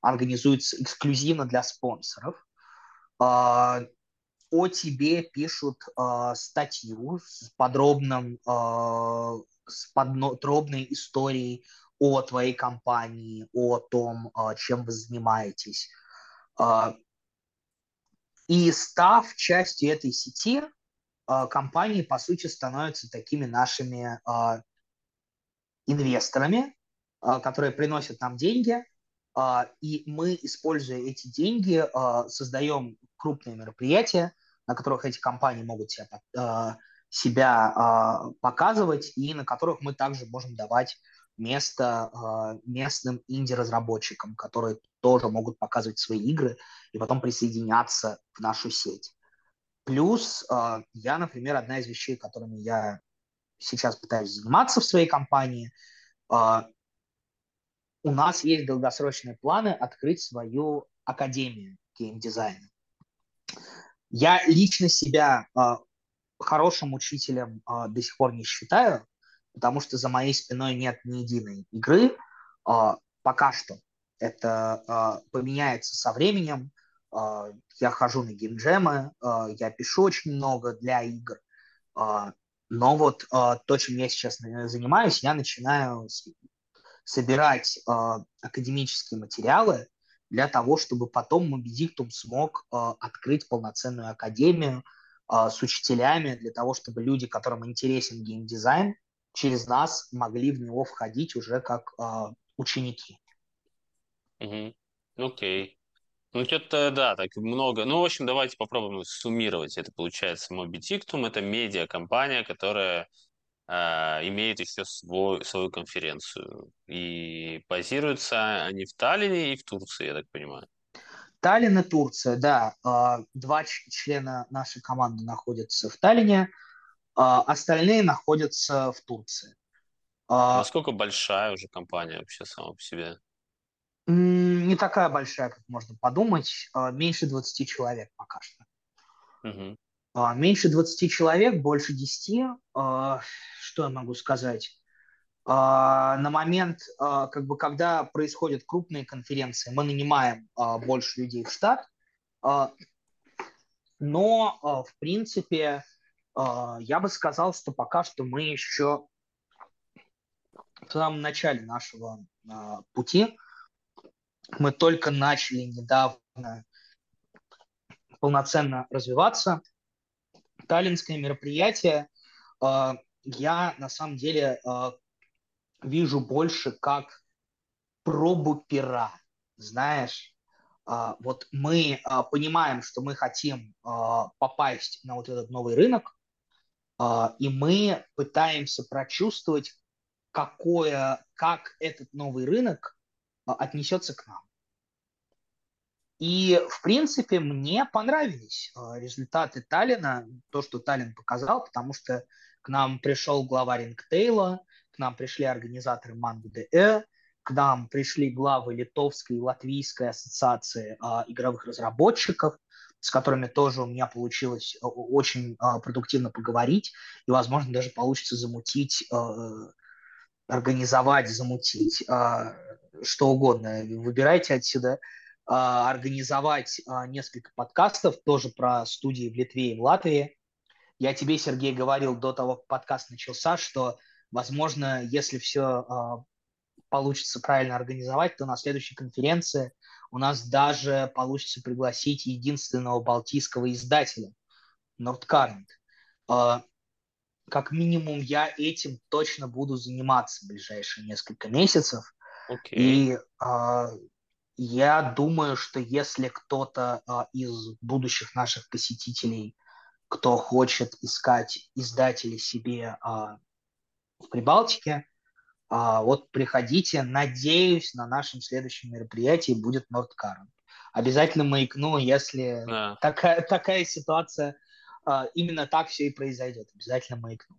организуется эксклюзивно для спонсоров. О тебе пишут статью с подробным, с подробной историей о твоей компании, о том, а, чем вы занимаетесь. А, и став частью этой сети, а, компании, по сути, становятся такими нашими инвесторами, которые приносят нам деньги, и мы, используя эти деньги, создаем крупные мероприятия, на которых эти компании могут себя, себя показывать, и на которых мы также можем давать место местным инди-разработчикам, которые тоже могут показывать свои игры и потом присоединяться в нашу сеть. Плюс я, например, одна из вещей, которыми я сейчас пытаюсь заниматься в своей компании, э, у нас есть долгосрочные планы открыть свою академию геймдизайна. Я лично себя э, хорошим учителем э, до сих пор не считаю, потому что за моей спиной нет ни единой игры. А, пока что это а, поменяется со временем. А, я хожу на геймджемы, я пишу очень много для игр. Но вот то, чем я сейчас занимаюсь, я начинаю собирать академические материалы для того, чтобы потом Моби Диктум смог открыть полноценную академию с учителями, для того, чтобы люди, которым интересен геймдизайн, через нас могли в него входить уже как э, ученики.
Окей. Ну, что-то, да, так много. Ну, в общем, давайте попробуем суммировать. Это получается Moby Dictum, это медиа-компания, которая э, имеет еще свой, свою конференцию. И базируются они в Таллине и в Турции, я так понимаю.
Таллин и Турция, да. Два члена нашей команды находятся в Таллине. А, остальные находятся в Турции.
А, Насколько большая уже компания вообще сама по себе?
Не такая большая, как можно подумать. А, меньше 20 человек пока что. Угу. Меньше 20 человек, больше 10. Что я могу сказать? На момент, как бы, когда происходят крупные конференции, мы нанимаем больше людей в штат. Но, в принципе, а, я бы сказал, что пока что мы еще в самом начале нашего а, пути. Мы только начали недавно полноценно развиваться. Таллинское мероприятие а, я на самом деле вижу больше как пробу пера. Знаешь, вот мы понимаем, что мы хотим попасть на вот этот новый рынок, а, и мы пытаемся прочувствовать, какое, как этот новый рынок отнесется к нам. И, в принципе, мне понравились а, результаты Таллина, то, что Таллин показал, потому что к нам пришел глава Рингтейла, к нам пришли организаторы Манго.де, к нам пришли главы Литовской и Латвийской ассоциации игровых разработчиков, с которыми тоже у меня получилось э, очень а, продуктивно поговорить, и, возможно, даже получится замутить, э, организовать, замутить, а, что угодно. Выбирайте отсюда а, организовать несколько подкастов тоже про студии в Литве и в Латвии, Я тебе, Сергей, говорил до того, как подкаст начался, что, возможно, если все э, получится правильно организовать, то на следующей конференции у нас даже получится пригласить единственного балтийского издателя, Nordcurrent. Как минимум я этим точно буду заниматься в ближайшие несколько месяцев.
Окей.
И э, я думаю, что если кто-то э, из будущих наших посетителей – кто хочет искать издателей себе а, в Прибалтике, а, вот приходите. Надеюсь, на нашем следующем мероприятии будет Нордкарн. Обязательно маякну, если да. такая, такая ситуация, а, именно так все и произойдет. Обязательно маякну.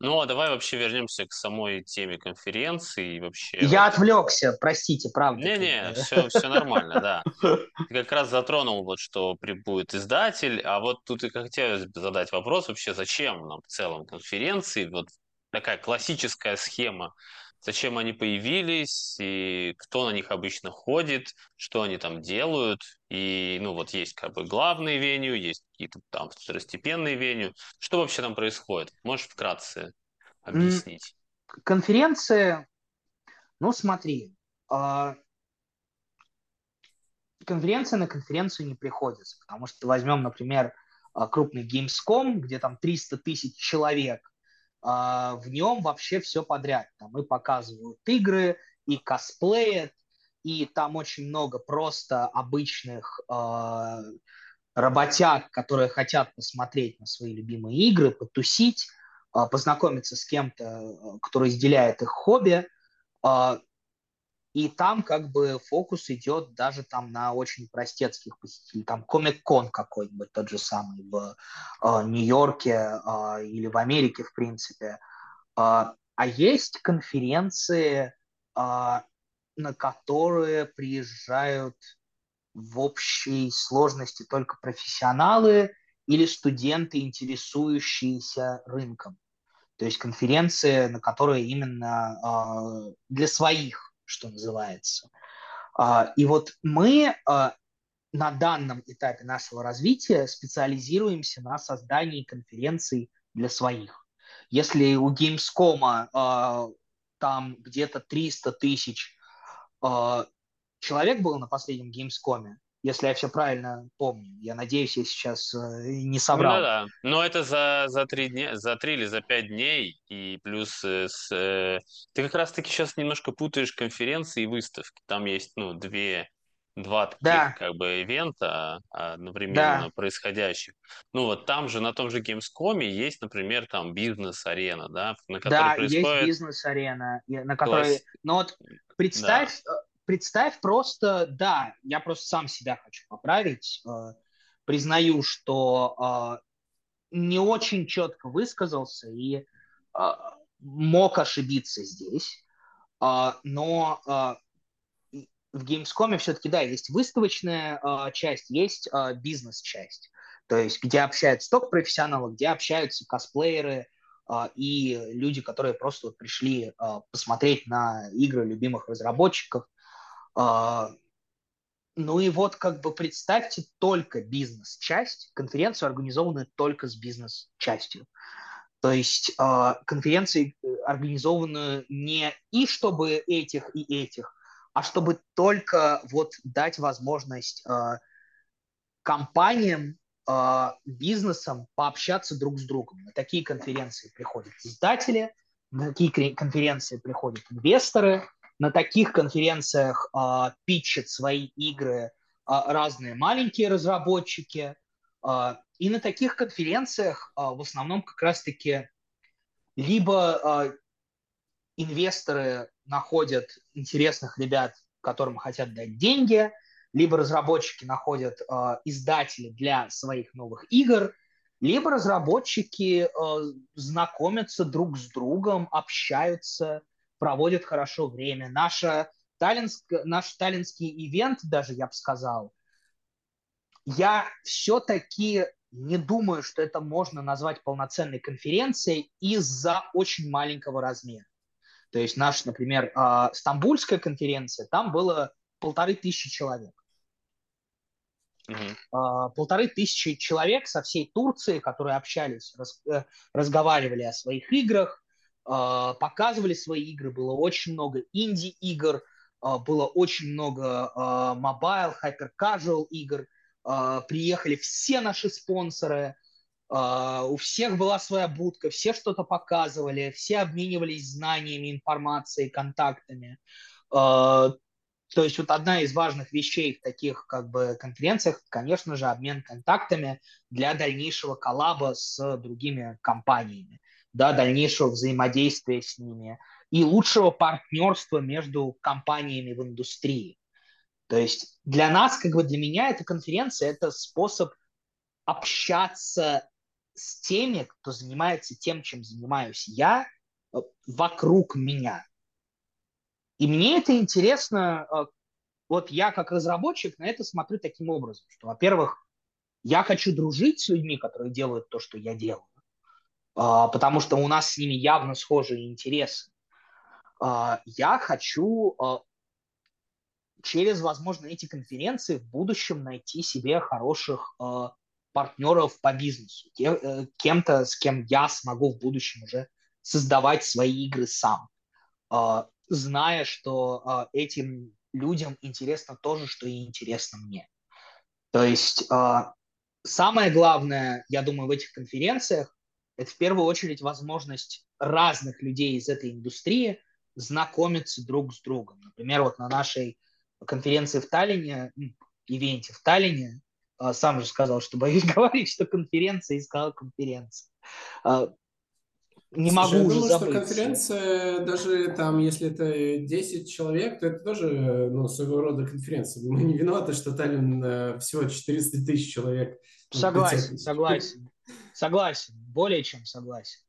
Ну, а давай вообще вернемся к самой теме конференции и вообще...
Я вот... отвлекся, простите, правда.
Не-не, все, все нормально, да. Ты как раз затронул, вот, что будет издатель, а вот тут и хотелось бы задать вопрос вообще, зачем нам в целом конференции, вот такая классическая схема зачем они появились, и кто на них обычно ходит, что они там делают. И, ну, вот есть как бы главные веню, есть какие-то там второстепенные веню. Что вообще там происходит? Можешь вкратце объяснить?
Конференция, ну, смотри, а, конференция на конференцию не приходится, потому что возьмем, например, а, крупный Gamescom, где там 300 тысяч человек, в нем вообще все подряд. Там и показывают игры, и косплеят, и там очень много просто обычных э, работяг, которые хотят посмотреть на свои любимые игры, потусить, э, познакомиться с кем-то, кто разделяет их хобби. Э, и там как бы фокус идет даже там на очень простецких посетителей. Там Комик-кон какой-нибудь тот же самый в э, Нью-Йорке э, или в Америке, в принципе. Э, а есть конференции, э, на которые приезжают в общей сложности только профессионалы или студенты, интересующиеся рынком. То есть конференции, на которые именно э, для своих что называется. А, и вот мы а, на данном этапе нашего развития специализируемся на создании конференций для своих. Если у Gamescom а, там где-то 300 тысяч человек было на последнем Gamescom, если я все правильно помню. Я надеюсь, я сейчас э, не соврал. Ну,
да, Но это за, за три дня, за три или за пять дней, и плюс э, с, э, ты как раз-таки сейчас немножко путаешь конференции и выставки. Там есть, ну, две, два таких да. как бы ивента одновременно да. происходящих. Ну вот там же, на том же Gamescom есть, например, там бизнес-арена, да,
на которой да, происходит... есть бизнес-арена, на которой... Класс... Ну вот представь, да э, представь просто, да, я просто сам себя хочу поправить. Э, признаю, что э, не очень четко высказался и э, мог ошибиться здесь. Но в Gamescom все-таки, да, есть выставочная часть, есть бизнес-часть. То есть, где общаются только профессионалы, где общаются косплееры, и люди, которые просто вот пришли посмотреть на игры любимых разработчиков, ну и вот как бы представьте только бизнес-часть, конференцию организованную только с бизнес-частью. То есть э, конференции организованы не и чтобы этих и этих, а чтобы только вот дать возможность э, компаниям, э, бизнесам пообщаться друг с другом. На такие конференции приходят издатели, на такие конференции приходят инвесторы, на таких конференциях э, питчат свои игры э, разные маленькие разработчики. Э, и на таких конференциях э, в основном как раз-таки либо э, инвесторы находят интересных ребят, которым хотят дать деньги, либо разработчики находят э, издатели для своих новых игр, либо разработчики э, знакомятся друг с другом, общаются, проводят хорошо время. Наша таллинск, наш таллинский ивент, даже я бы сказал, я все-таки не думаю, что это можно назвать полноценной конференцией из-за очень маленького размера. То есть наша, например, а, стамбульская конференция, там было полторы тысячи человек. Uh-huh. Полторы тысячи человек со всей Турции, которые общались, э, разговаривали о своих играх, показывали свои игры. Было очень много инди-игр, было очень много mobile, hyper-casual игр. Приехали все наши спонсоры – у всех была своя будка, все что-то показывали, все обменивались знаниями, информацией, контактами. То есть вот одна из важных вещей в таких как бы конференциях, конечно же, обмен контактами для дальнейшего коллаба с другими компаниями, да, дальнейшего взаимодействия с ними и лучшего партнерства между компаниями в индустрии. То есть для нас, как бы для меня, эта конференция – это способ общаться с теми, кто занимается тем, чем занимаюсь я, э, вокруг меня. И мне это интересно, э, вот я как разработчик на это смотрю таким образом, что, во-первых, я хочу дружить с людьми, которые делают то, что я делаю, потому что у нас с ними явно схожие интересы. А, я хочу а, через, возможно, эти конференции в будущем найти себе хороших партнеров по бизнесу, э, кем-то, с кем я смогу в будущем уже создавать свои игры сам, а, зная, что а, этим людям интересно то же, что и интересно мне. То есть а, самое главное, я думаю, в этих конференциях, это в первую очередь возможность разных людей из этой индустрии знакомиться друг с другом. Например, вот на нашей конференции в Таллине, ивенте в Таллине, а, сам же сказал, что боюсь говорить, что конференция, и сказал конференция. А,
не Слушай, могу я уже думаю, забыть. что конференция, даже там, если это 10 человек, то это тоже ну, своего рода конференция. Мы не виноваты, что Таллин э, всего 400 тысяч человек.
Согласен, согласен. Согласен, более чем согласен.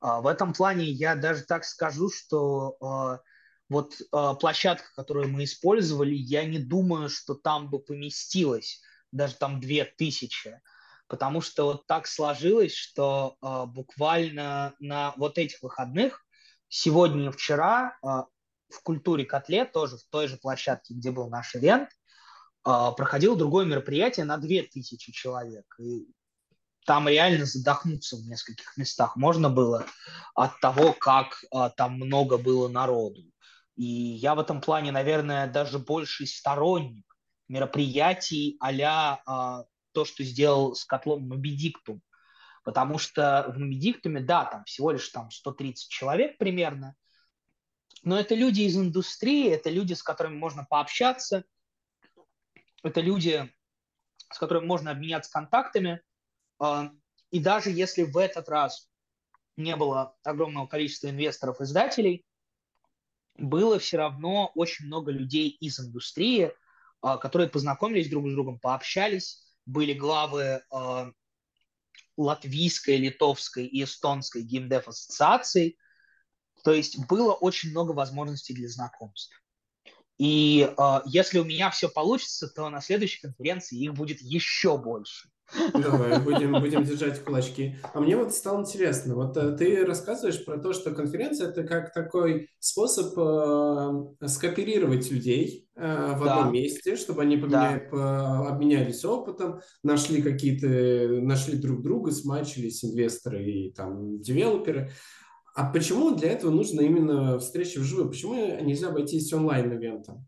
А, в этом плане я даже так скажу, что вот площадка, которую мы использовали, я не думаю, что там бы поместилось даже там две тысячи, потому что вот так сложилось, что буквально на вот этих выходных, сегодня и вчера, в культуре котлет, тоже в той же площадке, где был наш ивент, проходило другое мероприятие на две тысячи человек. И там реально задохнуться в нескольких местах можно было от того, как э, там много было народу. И я в этом плане, наверное, даже больший сторонник мероприятий а а, то, что сделал с котлом Мобедиктум. Потому что в Мобедиктуме, да, там всего лишь там 130 человек примерно, но это люди из индустрии, это люди, с которыми можно пообщаться, это люди, с которыми можно обменяться контактами. А, и даже если в этот раз не было огромного количества инвесторов-издателей, было все равно очень много людей из индустрии, а, которые познакомились друг с другом, пообщались, были главы а, латвийской, литовской и эстонской геймдев ассоциаций. То есть было очень много возможностей для знакомств. И э, если у меня все получится, то на следующей конференции их будет еще больше.
Давай, будем, будем держать кулачки. А мне вот стало интересно, вот э, ты рассказываешь про то, что конференция это как такой способ э, скооперировать людей э, в да. одном месте, чтобы они поменяли, да. обменялись опытом, нашли какие-то, нашли друг друга, смачились инвесторы и там девелоперы. А почему для этого нужно именно встреча вживую? Почему нельзя обойтись онлайн-ивентом?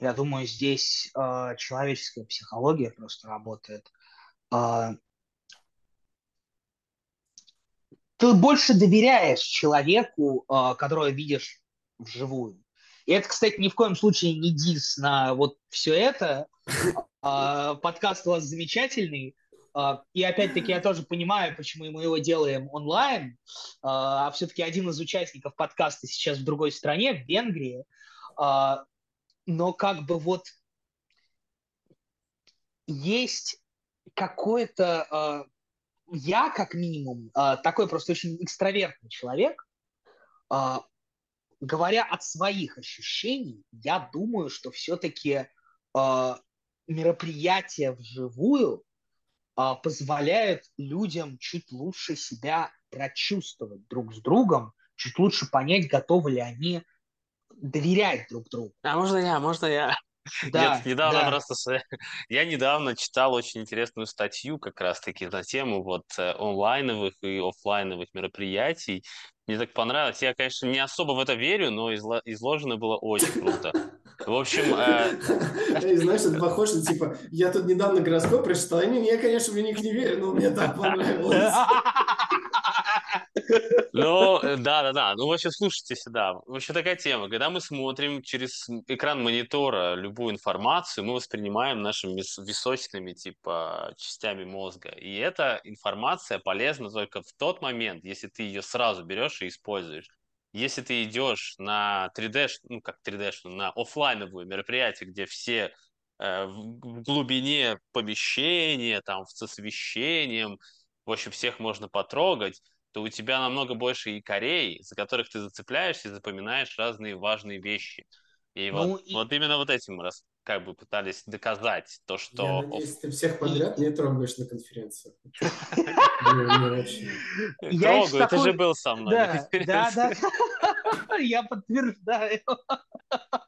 Я думаю, здесь э, человеческая психология просто работает. Э, ты больше доверяешь человеку, э, которого видишь вживую. И это, кстати, ни в коем случае не дис на вот все это. Э, подкаст у вас замечательный. И опять-таки я тоже понимаю, почему мы его делаем онлайн, а все-таки один из участников подкаста сейчас в другой стране, в Венгрии. Но как бы вот есть какое-то... Э, я, как минимум, э, такой просто очень экстравертный человек, э, говоря от своих ощущений, я думаю, что все-таки мероприятия вживую позволяют людям чуть лучше себя прочувствовать друг с другом, чуть лучше понять, готовы ли они доверять друг другу.
А можно я, можно я? Да, Нет, недавно да. просто... Я недавно читал очень интересную статью как раз-таки на тему вот э, онлайновых и офлайновых мероприятий. Мне так понравилось. Я, конечно, не особо в это верю, но изложено было очень круто. В общем...
Э... Знаешь, это похоже, типа, я тут недавно гороскоп прочитал, и я, конечно, в них не верю, но мне так понравилось.
Ну, да-да-да. Ну, вообще, слушайте сюда. Вообще такая тема. Когда мы смотрим через экран монитора любую информацию, мы воспринимаем нашими височными, типа, частями мозга. И эта информация полезна только в тот момент, если ты ее сразу берешь и используешь. Если ты идешь на 3D, ну, как 3D, на офлайновое мероприятие, где все э, в глубине помещения, там, с освещением, в общем, всех можно потрогать, то у тебя намного больше якорей, за которых ты зацепляешься и запоминаешь разные важные вещи. И ну, вот, и... вот именно вот этим раз как бы пытались доказать то, что...
Я надеюсь, ты всех подряд не трогаешь на конференции.
Трогаю, ты же был со мной
Да, да, да. Я подтверждаю.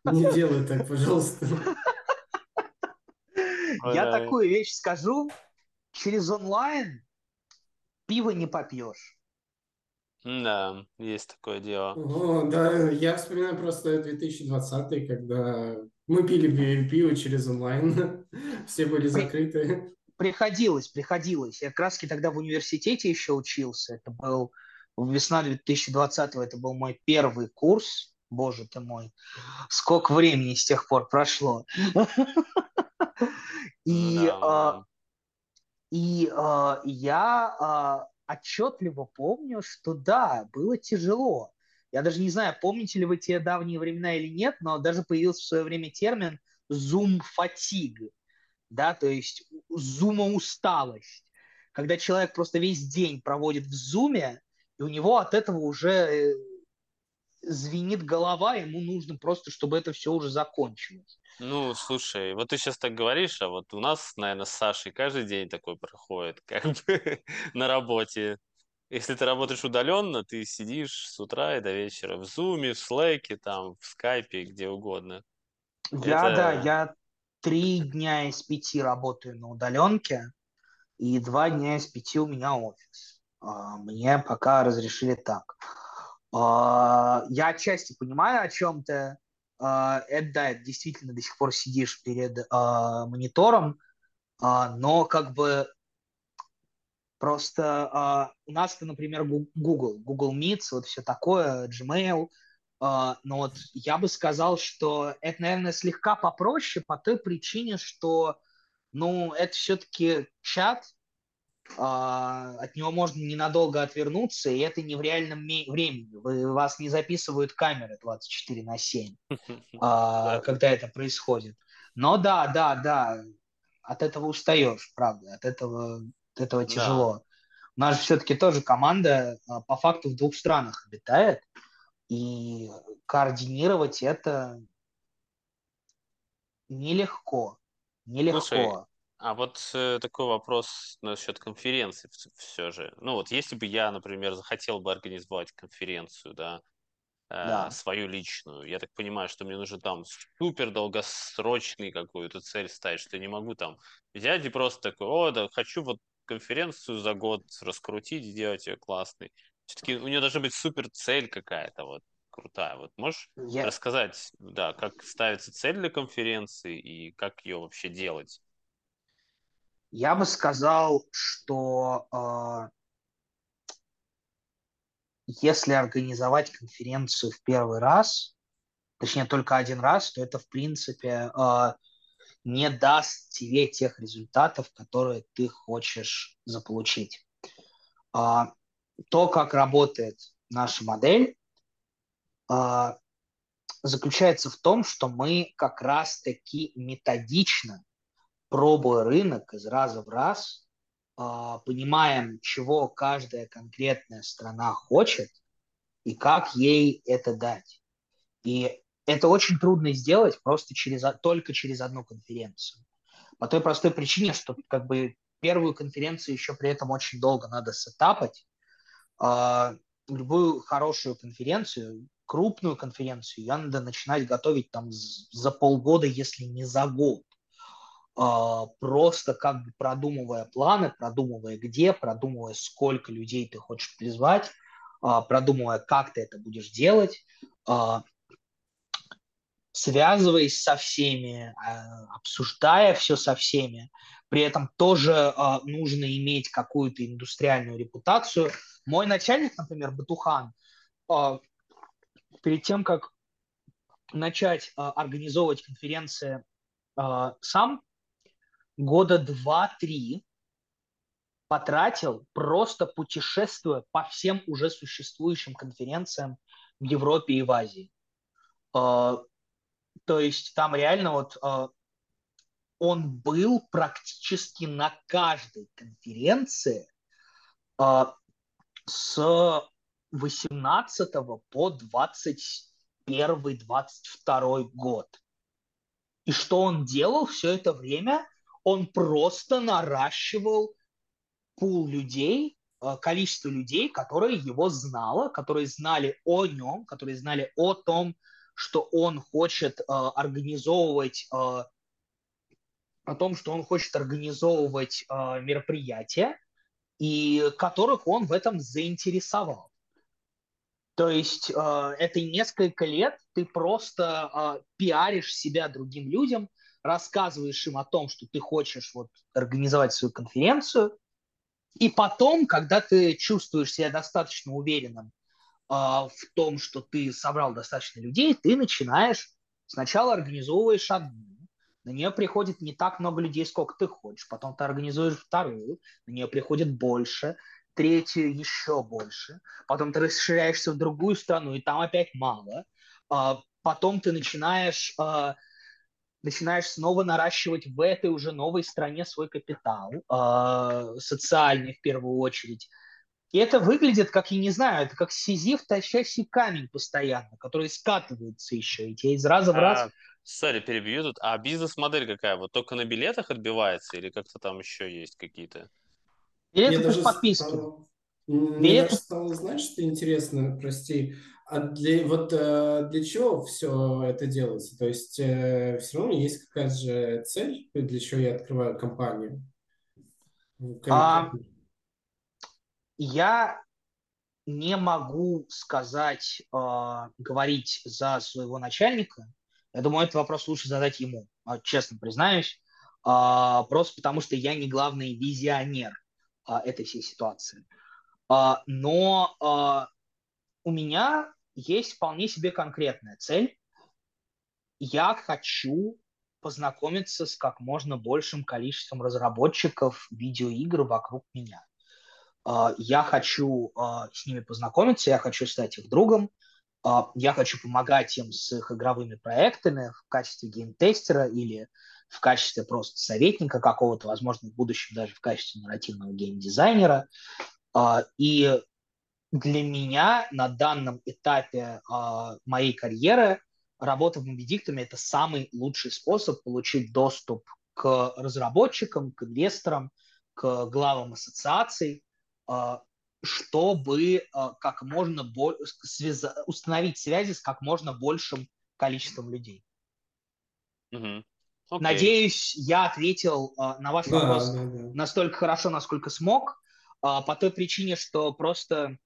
Не делай так, пожалуйста.
Я такую вещь скажу. Через онлайн пиво не попьешь.
Да, есть такое дело.
О, да, я вспоминаю просто 2020, когда мы пили пиво через онлайн, все были закрыты.
Приходилось, приходилось. Я краски тогда в университете еще учился. Это был весна 2020 это был мой первый курс. Боже ты мой, сколько времени с тех пор прошло. И, а, и а, я а, отчетливо помню, что да, было тяжело. Я даже не знаю, помните ли вы те давние времена или нет, но даже появился в свое время термин zoom fatigue, да, то есть зума усталость, когда человек просто весь день проводит в зуме, и у него от этого уже э, звенит голова, ему нужно просто, чтобы это все уже закончилось.
Ну, слушай, вот ты сейчас так говоришь, а вот у нас, наверное, с Сашей каждый день такой проходит, как бы на работе. Если ты работаешь удаленно, ты сидишь с утра и до вечера в Зуме, в Слэке, там, в Скайпе, где угодно.
Я, Это... да, я три дня из пяти работаю на удаленке, и два дня из пяти у меня офис. А, мне пока разрешили так. А, я отчасти понимаю, о чем ты, Uh, это, да, действительно до сих пор сидишь перед uh, монитором, но как бы просто у нас, например, Google, Google Meets, вот все такое, Gmail, но вот я бы сказал, что это, наверное, слегка попроще по той причине, что, ну, это все-таки чат, а, от него можно ненадолго отвернуться, и это не в реальном времени. Вы, вас не записывают камеры 24 на 7, а, когда это происходит. Но да, да, да, от этого устаешь, правда, от этого, от этого тяжело. У нас же все-таки тоже команда а, по факту в двух странах обитает, и координировать это нелегко. Нелегко. Слушай,
а вот э, такой вопрос насчет конференции все же. Ну вот, если бы я, например, захотел бы организовать конференцию, да, э, да. свою личную, я так понимаю, что мне нужно там супер долгосрочный какую-то цель ставить, что я не могу там взять и просто такой, о, да, хочу вот конференцию за год раскрутить, сделать ее классной. Все-таки у нее должна быть супер цель какая-то вот крутая. Вот можешь я... рассказать, да, как ставится цель для конференции и как ее вообще делать?
Я бы сказал, что э, если организовать конференцию в первый раз, точнее только один раз, то это в принципе э, не даст тебе тех результатов, которые ты хочешь заполучить. Э, то, как работает наша модель, э, заключается в том, что мы как раз-таки методично пробуя рынок из раза в раз, а, понимаем, чего каждая конкретная страна хочет и как ей это дать. И это очень трудно сделать просто через, только через одну конференцию. По той простой причине, что как бы первую конференцию еще при этом очень долго надо сетапать. А, любую хорошую конференцию, крупную конференцию, ее надо начинать готовить там за полгода, если не за год. А, просто как бы продумывая планы, продумывая где, продумывая, сколько людей ты хочешь призвать, а, продумывая, как ты это будешь делать, а, связываясь со всеми, обсуждая все со всеми. При этом тоже нужно иметь какую-то индустриальную репутацию. Мой начальник, например, Батухан, перед тем, как начать организовывать конференции сам, года два-три потратил, просто путешествуя по всем уже существующим конференциям в Европе и в Азии. А, то есть там реально вот а, он был практически на каждой конференции а, с 18 по 21-22 год. И что он делал все это время – он просто наращивал пул людей, э, количество людей, которые его знало, которые знали о нем, которые знали о том, что он хочет э, организовывать, э, о том, что он хочет организовывать э, мероприятия, и которых он в этом заинтересовал. То есть э, это несколько лет ты просто э, пиаришь себя другим людям, рассказываешь им о том, что ты хочешь вот организовать свою конференцию, и потом, когда ты чувствуешь себя достаточно уверенным э, в том, что ты собрал достаточно людей, ты начинаешь сначала организовываешь одну, на нее приходит не так много людей, сколько ты хочешь, потом ты организуешь вторую, на нее приходит больше, третью еще больше, потом ты расширяешься в другую страну, и там опять мало, а потом ты начинаешь а, начинаешь снова наращивать в этой уже новой стране свой капитал, э, социальный в первую очередь. И это выглядит, как, я не знаю, это как сизиф, тащащий камень постоянно, который скатывается еще, и тебе из раза в раз... А,
сори, перебью тут. А бизнес-модель какая? Вот только на билетах отбивается или как-то там еще есть какие-то?
Билеты без подписки. Стало...
Мне даже стало, знаешь, что интересно, прости, а для, вот э, для чего все это делается? То есть э, все равно есть какая-то же цель, для чего я открываю компанию?
А, я не могу сказать, э, говорить за своего начальника. Я думаю, этот вопрос лучше задать ему, а, честно признаюсь. Э, просто потому, что я не главный визионер э, этой всей ситуации. Э, но э, у меня есть вполне себе конкретная цель. Я хочу познакомиться с как можно большим количеством разработчиков видеоигр вокруг меня. А, я хочу а, с ними познакомиться, я хочу стать их другом, а, я хочу помогать им с их игровыми проектами в качестве геймтестера или в качестве просто советника какого-то, возможно, в будущем даже в качестве нарративного геймдизайнера. И для меня на данном этапе э, моей карьеры работа в Мобидиктуме – это самый лучший способ получить доступ к разработчикам, к инвесторам, к главам ассоциаций, э, чтобы э, как можно бо- связа- установить связи с как можно большим количеством людей.
Mm-hmm.
Okay. Надеюсь, я ответил э, на ваш да, вопрос да, да. настолько хорошо, насколько смог, э, по той причине, что просто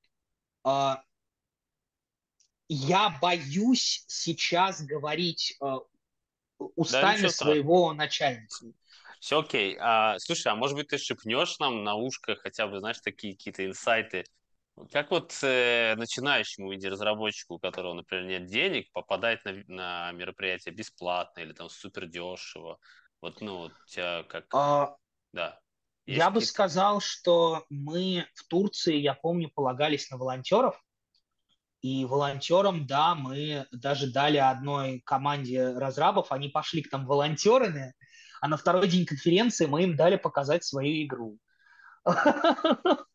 я боюсь сейчас говорить а, устами да, своего начальника.
Все окей. А, слушай, а может быть ты шепнешь нам на ушко хотя бы, знаешь, такие какие-то инсайты? Как вот э, начинающему инди-разработчику, у которого, например, нет денег, попадать на, на мероприятие бесплатно или там супер дешево? Вот, ну, вот у тебя как...
А, да. Есть я бы сказал, что мы в Турции, я помню, полагались на волонтеров. И волонтерам, да, мы даже дали одной команде разрабов, они пошли к нам волонтерами, а на второй день конференции мы им дали показать свою игру. То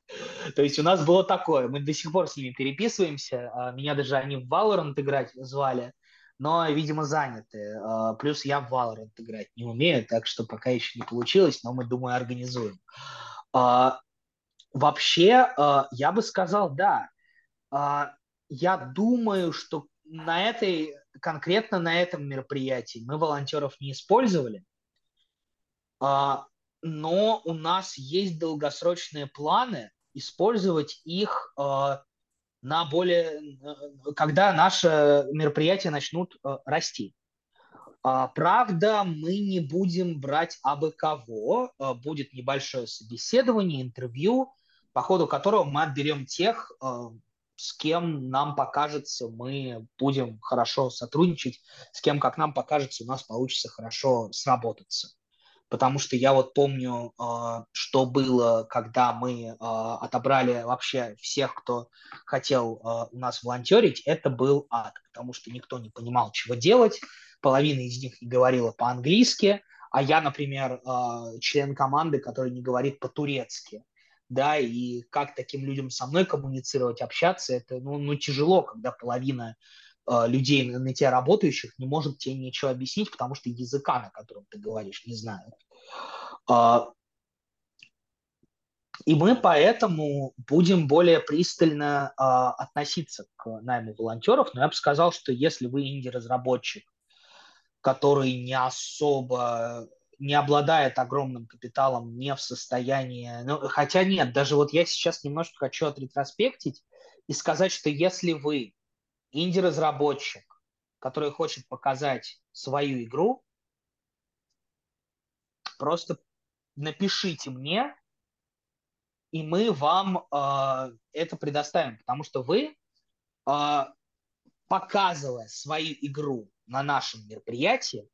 есть у нас было такое, мы до сих пор с ними переписываемся, а меня даже они в Valorant играть звали, но, видимо, заняты. А, плюс я в Valorant играть не умею, так что пока еще не получилось, но мы, думаю, организуем. А, вообще, а, я бы сказал, да. Я думаю, что на этой, конкретно на этом мероприятии мы волонтеров не использовали, но у нас есть долгосрочные планы использовать их на более, когда наши мероприятия начнут а, расти. Правда, мы не будем брать абы кого, будет небольшое собеседование, интервью, по ходу которого мы отберем тех, с кем нам покажется, мы будем хорошо сотрудничать, с кем, как нам покажется, у нас получится хорошо сработаться. Потому что я вот помню, а, что было, когда мы а, отобрали вообще всех, кто хотел а, у нас волонтерить, это был ад, потому что никто не понимал, чего делать, половина из них не говорила по-английски, а я, например, член команды, который не говорит по-турецки да, и как таким людям со мной коммуницировать, общаться, это, ну, ну тяжело, когда половина людей на, тебя работающих не может тебе ничего объяснить, потому что языка, на котором ты говоришь, не знают. Э, и мы поэтому будем более пристально э, относиться к найму волонтеров, но я бы сказал, что если вы инди-разработчик, который не особо не обладает огромным капиталом, не в состоянии... Ну, хотя нет, даже вот я сейчас немножко хочу отретроспектить и сказать, что если вы инди-разработчик, который хочет показать свою игру, просто напишите мне, и мы вам э, это предоставим, потому что вы, э, показывая свою игру на нашем мероприятии,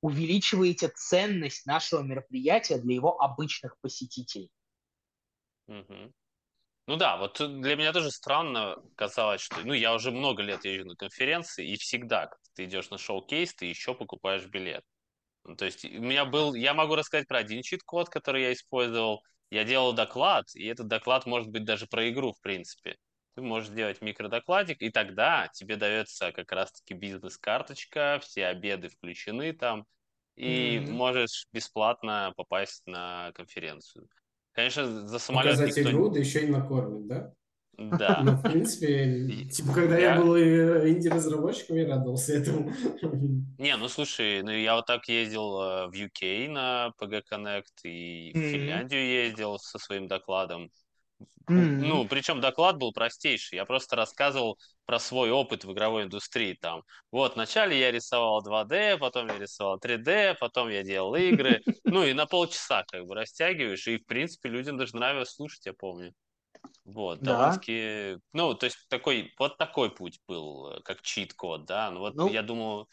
увеличиваете ценность нашего мероприятия для его обычных посетителей.
Угу. Ну да, вот для меня тоже странно казалось, что ну я уже много лет езжу на конференции, и всегда, когда ты идешь на шоу-кейс, ты еще покупаешь билет. Ну, то есть у меня был, я могу рассказать про один чит-код, который я использовал. Я делал доклад, и этот доклад может быть даже про игру, в принципе. Ты можешь сделать микродокладик, и тогда тебе дается как раз-таки бизнес-карточка, все обеды включены там, и mm-hmm. можешь бесплатно попасть на конференцию. Конечно, за самолет
Показать
никто...
игру, да еще и накормить, да?
Да.
Ну, в принципе, типа, когда я, я был инди-разработчиком, я радовался этому.
Не, ну слушай, ну я вот так ездил э, в UK на PG Connect и в. Финляндию ездил со своим докладом. Mm-hmm. Ну, причем доклад был простейший. Я просто рассказывал про свой опыт в игровой индустрии. Там, вот, вначале я рисовал 2D, потом я рисовал 3D, потом я делал игры. Ну, и на полчаса как бы растягиваешь. И, в принципе, людям даже нравилось слушать, я помню. Вот, да. довольно-таки... Ну, то есть такой, вот такой путь был, э, как чит-код, да. Ну, вот ну, я думаю,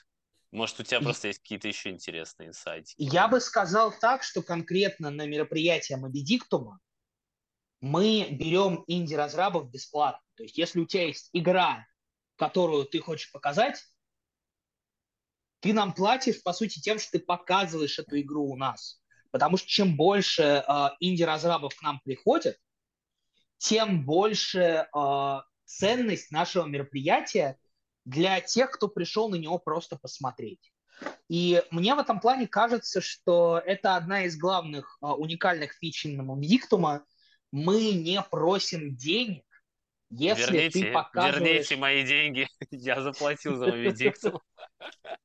может, у тебя просто есть какие-то еще интересные инсайты.
Я бы сказал так, что конкретно на мероприятии Мобидиктума мы берем инди-разрабов бесплатно. То есть если у тебя есть игра, которую ты хочешь показать, ты нам платишь, по сути, тем, что ты показываешь эту игру у нас. Потому что чем больше э, инди-разрабов к нам приходят, тем больше э, ценность нашего мероприятия для тех, кто пришел на него просто посмотреть. И мне в этом плане кажется, что это одна из главных э, уникальных фич именно Диктума – мы не просим денег, если верните, ты показываешь...
Верните мои деньги, я заплатил за Мовидиктум.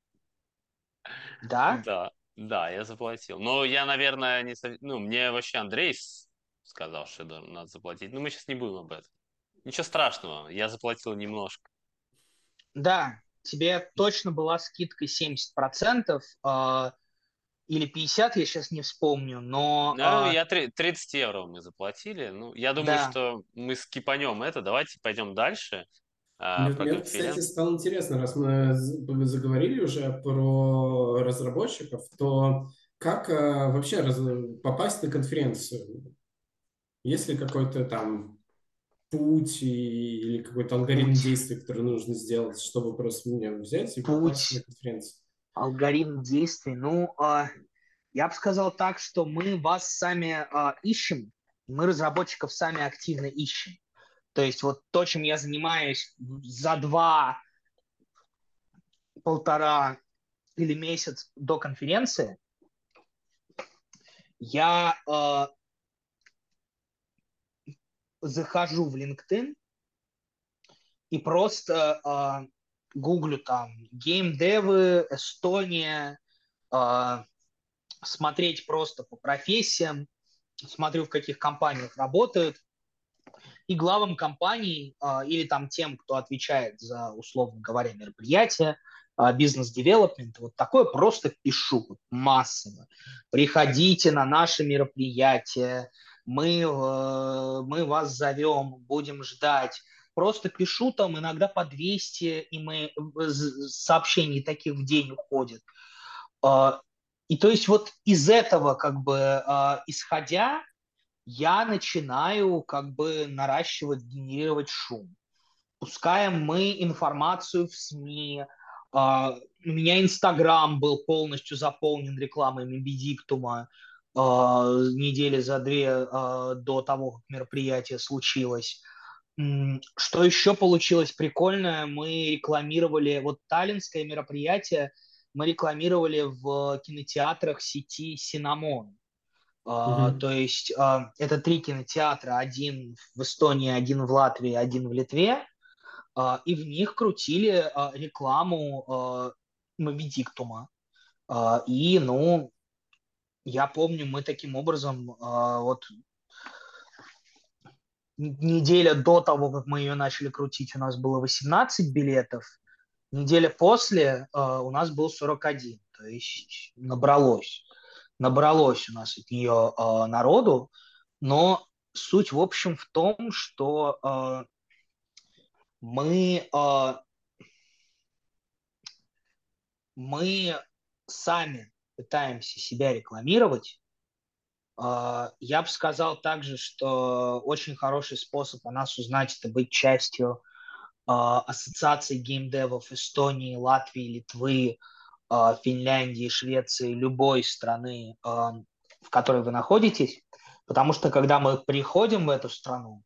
Да?
Да, да, я заплатил. Но я, наверное, не... Ну, мне вообще Андрей сказал, что надо заплатить. Но мы сейчас не будем об этом. Ничего страшного, я заплатил немножко.
Да, тебе точно была скидка 70%. Или 50, я сейчас не вспомню, но...
Ну, а... я 30 евро мы заплатили. Ну, я думаю, да. что мы скипанем это. Давайте пойдем дальше.
А, мне, мне кстати, стало интересно, раз мы заговорили уже про разработчиков, то как а, вообще раз, попасть на конференцию? Есть ли какой-то там путь и, или какой-то алгоритм путь. действий, который нужно сделать, чтобы просто меня взять и путь. попасть на конференцию?
Алгоритм действий. Ну, э, я бы сказал так, что мы вас сами э, ищем, мы разработчиков сами активно ищем. То есть вот то, чем я занимаюсь за два, полтора или месяц до конференции, я э, захожу в LinkedIn и просто э, гуглю там геймдевы, Эстония, э, смотреть просто по профессиям, смотрю, в каких компаниях работают, и главам компаний э, или там тем, кто отвечает за, условно говоря, мероприятия, э, бизнес-девелопмент, вот такое просто пишу вот, массово. Приходите на наши мероприятия, мы, э, мы вас зовем, будем ждать. Просто пишу там иногда по 200 мы, сообщений таких в день уходит. И то есть вот из этого как бы исходя, я начинаю как бы наращивать, генерировать шум. Пускаем мы информацию в СМИ. Uh, у меня Инстаграм был полностью заполнен рекламами Бедиктума недели за две до того, как мероприятие случилось. Что еще получилось прикольное, мы рекламировали, вот таллинское мероприятие мы рекламировали в кинотеатрах сети «Синамон». Uh, То есть uh, это три кинотеатра, один в Эстонии, один в Латвии, один в Литве, uh, и в них крутили рекламу Мобидиктума. И, ну, я помню, мы таким образом вот неделя до того, как мы ее начали крутить, у нас было 18 билетов, неделя после у нас был 41, то есть набралось набралось у нас от нее э, народу, но суть, в общем, в том, что э, мы, э, мы сами пытаемся себя рекламировать. Э, я бы сказал также, что очень хороший способ о нас узнать – это быть частью э, ассоциации геймдевов Эстонии, Латвии, Литвы, а, Финляндии, Швеции, любой страны, а, в которой вы находитесь, потому что когда мы приходим в эту страну,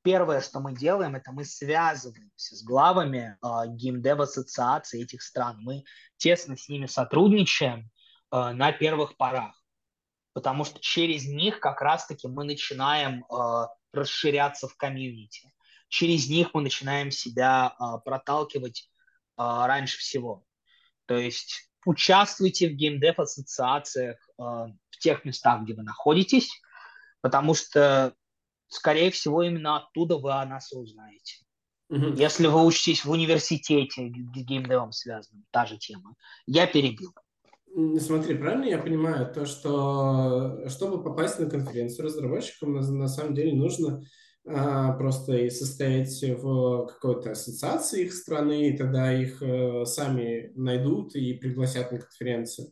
первое, что мы делаем, это мы связываемся с главами геймдев ассоциаций этих стран. Мы тесно с ними сотрудничаем на первых порах, потому что через них как раз-таки мы начинаем э, расширяться в комьюнити. Через них мы начинаем себя э, проталкивать э, раньше всего. То есть участвуйте в геймдев-ассоциациях э, в тех местах, где вы находитесь, потому что, скорее всего, именно оттуда вы о нас узнаете. Если вы учитесь в университете с геймдевом связанным, та же тема. Я перебил.
Смотри, правильно я понимаю то, что чтобы попасть на конференцию разработчикам, на, на самом деле нужно а, просто и состоять в какой-то ассоциации их страны, и тогда их э, сами найдут и пригласят на конференцию.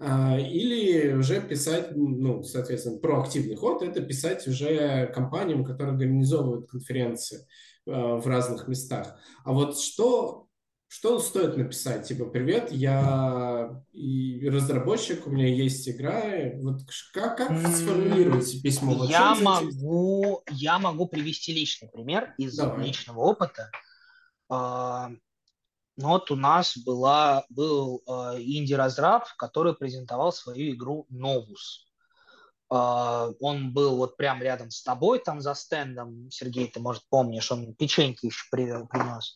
А, или уже писать, ну, соответственно, проактивный ход – это писать уже компаниям, которые организовывают конференции э, в разных местах. А вот что что стоит написать? Типа, привет, я и разработчик, у меня есть игра. Вот как, как сформулировать письмо? Вот
я, могу, я могу привести личный пример из Давай. личного опыта. А, ну вот у нас была, был а, инди-разраб, который презентовал свою игру Novus. А, он был вот прям рядом с тобой, там за стендом. Сергей, ты, может, помнишь, он печеньки еще принес.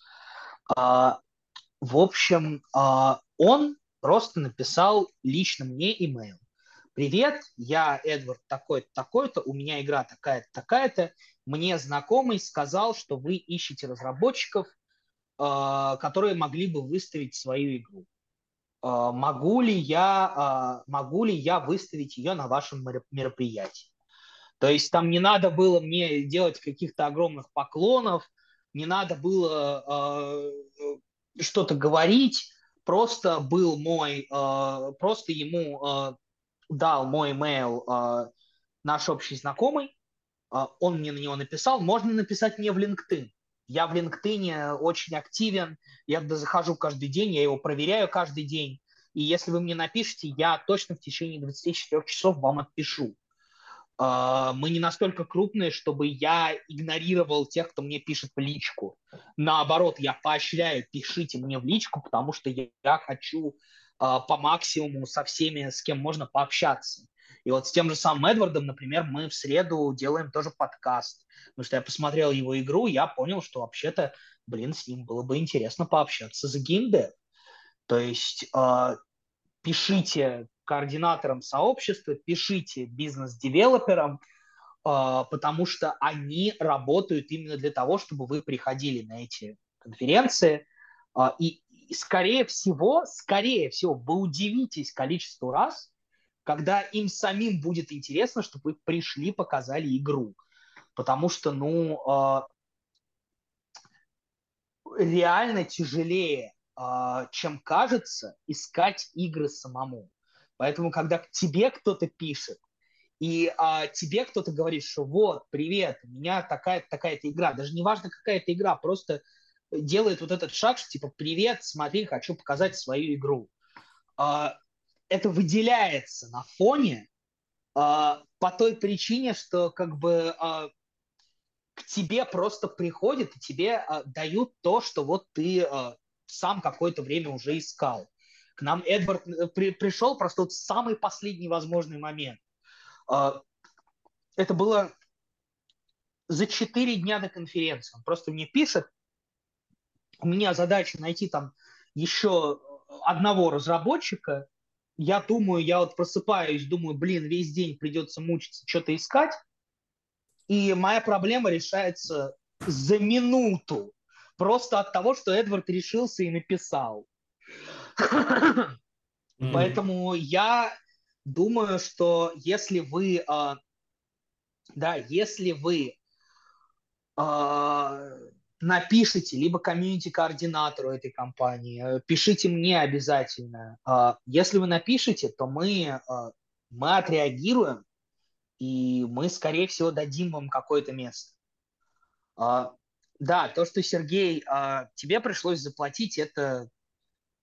В общем, а, он просто написал лично мне имейл. Привет, я Эдвард такой-то, такой-то, у меня игра такая-то, такая-то. Мне знакомый сказал, что вы ищете разработчиков, а, которые могли бы выставить свою игру. А, могу ли я, могу ли я выставить ее на вашем мероприятии? То есть там не надо было мне делать каких-то огромных поклонов, не надо было что-то говорить, просто был мой, э, просто ему э, дал мой email э, наш общий знакомый, он мне на него написал, можно написать мне в LinkedIn. Я в LinkedIn очень активен, я туда захожу каждый день, я его проверяю каждый день, и если вы мне напишите, я точно в течение 24 часов вам отпишу. А, мы не настолько крупные, чтобы я игнорировал тех, кто мне пишет в личку. Наоборот, я поощряю, пишите мне в личку, потому что я, хочу а, по максимуму со всеми, с кем можно пообщаться. И вот с тем же самым Эдвардом, например, мы в среду делаем тоже подкаст. Потому что я посмотрел его игру, я понял, что вообще-то, блин, с ним было бы интересно пообщаться за геймдев. То есть э, пишите координаторам сообщества, пишите бизнес-девелоперам, а, потому что они работают именно для того, чтобы вы приходили на эти конференции. А, и, скорее всего, скорее всего, вы удивитесь количеству раз, когда им самим будет интересно, чтобы вы пришли, показали игру. Потому что, ну, а, реально тяжелее, чем кажется, искать игры самому. Поэтому, когда тебе кто-то пишет, и а, тебе кто-то говорит, что вот, привет, у меня такая-то такая игра, даже не важно, какая это игра, просто делает вот этот шаг, что типа, привет, смотри, хочу показать свою игру. А, это выделяется на фоне а, по той причине, что как бы а, к тебе просто приходят и тебе а, дают то, что вот ты а, сам какое-то время уже искал. К нам Эдвард э, при, пришел просто вот самый последний возможный момент. А, это было за четыре дня до конференции. Он просто мне пишет, у меня задача найти там еще одного разработчика. Я думаю, я вот просыпаюсь, думаю, блин, весь день придется мучиться, что-то искать. И моя проблема решается за минуту. Просто от того, что Эдвард решился и написал. Поэтому я думаю, что если вы, э, да, если вы э, напишите либо комьюнити-координатору этой компании, э, пишите мне обязательно. Э, если вы напишите, то мы, мы отреагируем, и мы, скорее всего, дадим вам какое-то место. Да, то, что, Сергей, тебе пришлось заплатить, это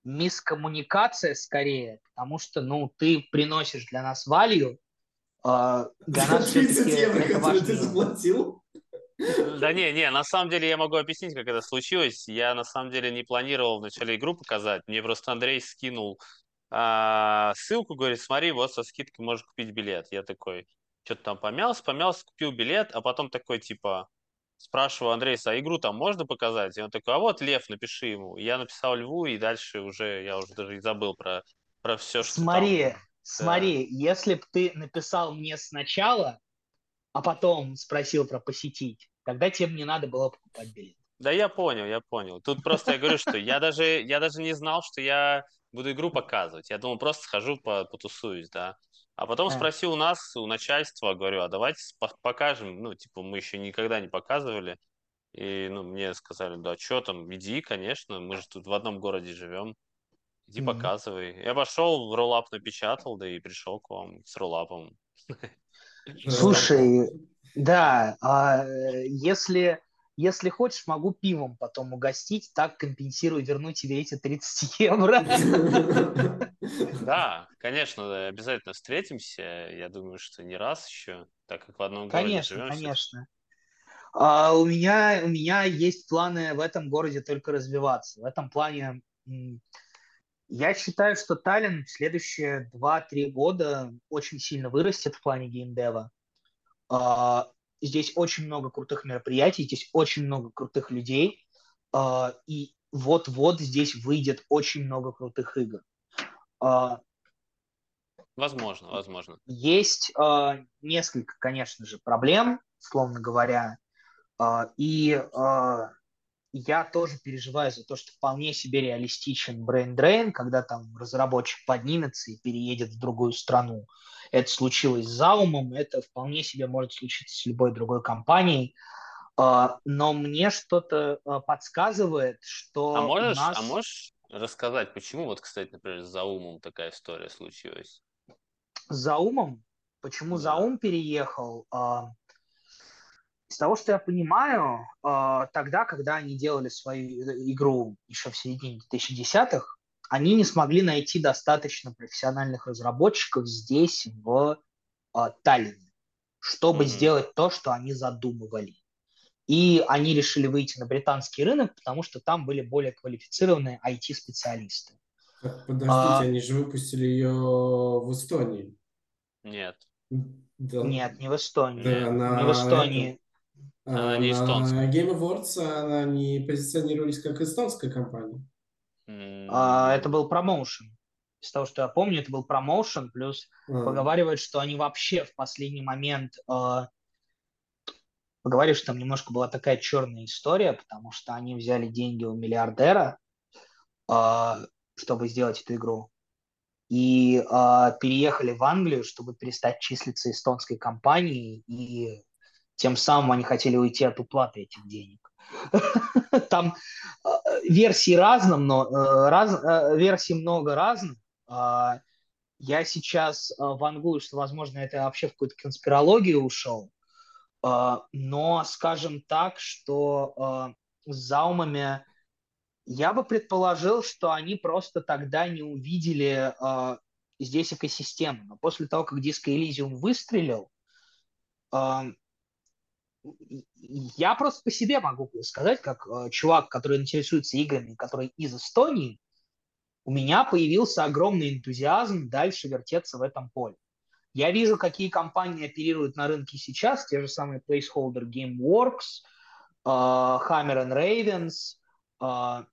мискоммуникация скорее, потому что, ну, ты приносишь для нас value,
э, для нас 30 евро, которые ты заплатил?
Да не, не, на самом деле я могу объяснить, как это случилось. Я на самом деле не планировал вначале игру показать. Мне просто Андрей скинул а, ссылку, говорит, смотри, вот со скидкой можешь купить билет. Я такой, что-то там помялся, помялся, купил билет, а потом такой, типа, спрашиваю Андрейса, а игру там можно показать? И он такой, а вот Лев, напиши ему. И я написал Льву, и дальше уже, я уже даже и забыл про, про все, что
Смотри,
там.
смотри, да. если бы ты написал мне сначала, а потом спросил про посетить, тогда тебе не надо было покупать билет.
Да я понял, я понял. Тут просто я говорю, что я даже, я даже не знал, что я буду игру показывать. Я думал, просто схожу, потусуюсь, да. А потом а. спросил у нас, у начальства, говорю, а давайте покажем. Ну, типа, мы еще никогда не показывали. И ну, мне сказали, да, что там, иди, конечно, мы же тут в одном городе живем. Иди mm-hmm. показывай. Я пошел, роллап напечатал, да и пришел к вам с роллапом.
Слушай, да, а если если хочешь, могу пивом потом угостить, так компенсирую, верну тебе эти 30 евро.
Да, конечно, обязательно встретимся. Я думаю, что не раз еще, так как в одном
городе Конечно, живем. Конечно, а у меня у меня есть планы в этом городе только развиваться. В этом плане я считаю, что Таллин в следующие 2-3 года очень сильно вырастет в плане геймдева. А, Здесь очень много крутых мероприятий, здесь очень много крутых людей, э, и вот-вот здесь выйдет очень много крутых игр.
Э, возможно, возможно.
Есть э, несколько, конечно же, проблем, словно говоря, э, и э, я тоже переживаю за то, что вполне себе реалистичен drain, когда там разработчик поднимется и переедет в другую страну. Это случилось с Заумом, это вполне себе может случиться с любой другой компанией. А, но мне что-то а, подсказывает, что
а можешь, нас... а можешь рассказать, почему вот, кстати, например, с Заумом такая история случилась?
С Заумом? Почему да. Заум переехал? Из того, что я понимаю, а, тогда, когда они делали свою игру еще в середине 2010-х, они не смогли найти достаточно профессиональных разработчиков здесь, в а, Таллине, чтобы mm-hmm. сделать то, что они задумывали. И они решили выйти на британский рынок, потому что там были более квалифицированные IT-специалисты.
Подождите, а... они же выпустили ее в Эстонии.
Нет.
Да. Нет, не в Эстонии. Да, на... Не в Эстонии.
Она не эстонская. Game Awards она не позиционировались как эстонская компания.
А, это был промоушен. Из того, что я помню, это был промоушен, плюс а. поговаривают, что они вообще в последний момент э, поговорили, что там немножко была такая черная история, потому что они взяли деньги у миллиардера, э, чтобы сделать эту игру, и э, переехали в Англию, чтобы перестать числиться эстонской компанией, и тем самым они хотели уйти от уплаты этих денег. Там версий разно, но э, раз, э, версий много разных. А, я сейчас э, вангую, что, возможно, это вообще в какую-то конспирологию ушел. А, но, скажем так, что с заумами я бы предположил, что они просто тогда не увидели здесь экосистему. Но после того, как Disco Elysium выстрелил, я просто по себе могу сказать, как э, чувак, который интересуется играми, который из Эстонии, у меня появился огромный энтузиазм дальше вертеться в этом поле. Я вижу, какие компании оперируют на рынке сейчас, те же самые Placeholder Gameworks, э, Hammer and Ravens, э,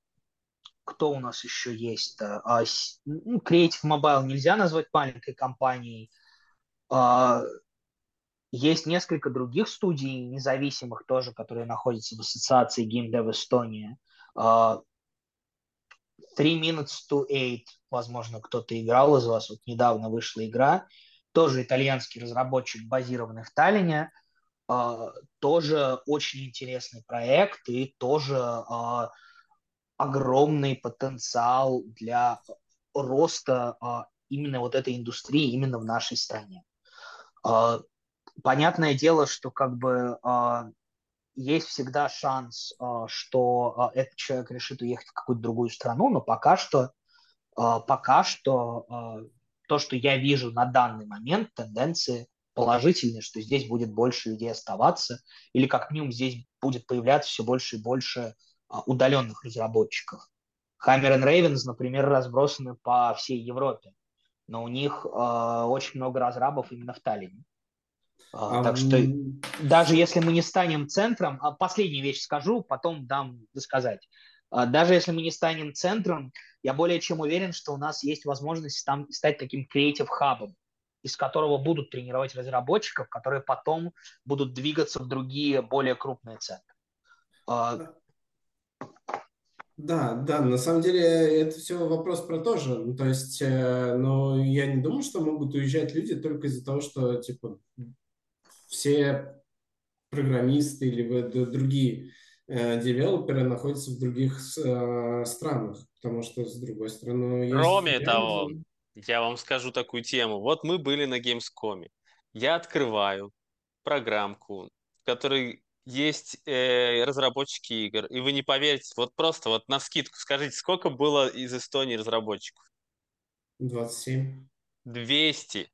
кто у нас еще есть? Э, ну, Creative Mobile нельзя назвать маленькой компанией. Есть несколько других студий независимых тоже, которые находятся в ассоциации Game Dev. Uh, Three Minutes to Eight, возможно, кто-то играл из вас. Вот недавно вышла игра. Тоже итальянский разработчик, базированный в Таллине. Uh, тоже очень интересный проект и тоже uh, огромный потенциал для роста uh, именно вот этой индустрии именно в нашей стране. Понятное дело, что как бы э, есть всегда шанс, э, что э, этот человек решит уехать в какую-то другую страну, но пока что, пока что то, что я вижу на данный момент, тенденции положительные, что здесь будет больше людей оставаться, или как минимум здесь будет появляться все больше и больше удаленных разработчиков. Hammer and Ravens, например, разбросаны по всей Европе, но у них очень много разрабов именно в Таллине. А, так что даже если мы не станем центром, а последнюю вещь скажу, потом дам сказать. А, даже если мы не станем центром, я более чем уверен, что у нас есть возможность там стать таким креатив хабом, из которого будут тренировать разработчиков, которые потом будут двигаться в другие более крупные центры.
Да, да, на самом деле это все вопрос про то же. Ну, то есть, э, но я не думаю, что могут уезжать люди только из-за того, что, типа, все программисты или другие э, девелоперы находятся в других э, странах, потому что, с другой стороны...
Кроме есть... того, я вам скажу такую тему. Вот мы были на Gamescom. Я открываю программку, в которой есть э, разработчики игр, и вы не поверите, вот просто вот на скидку скажите, сколько было из Эстонии разработчиков?
27.
200.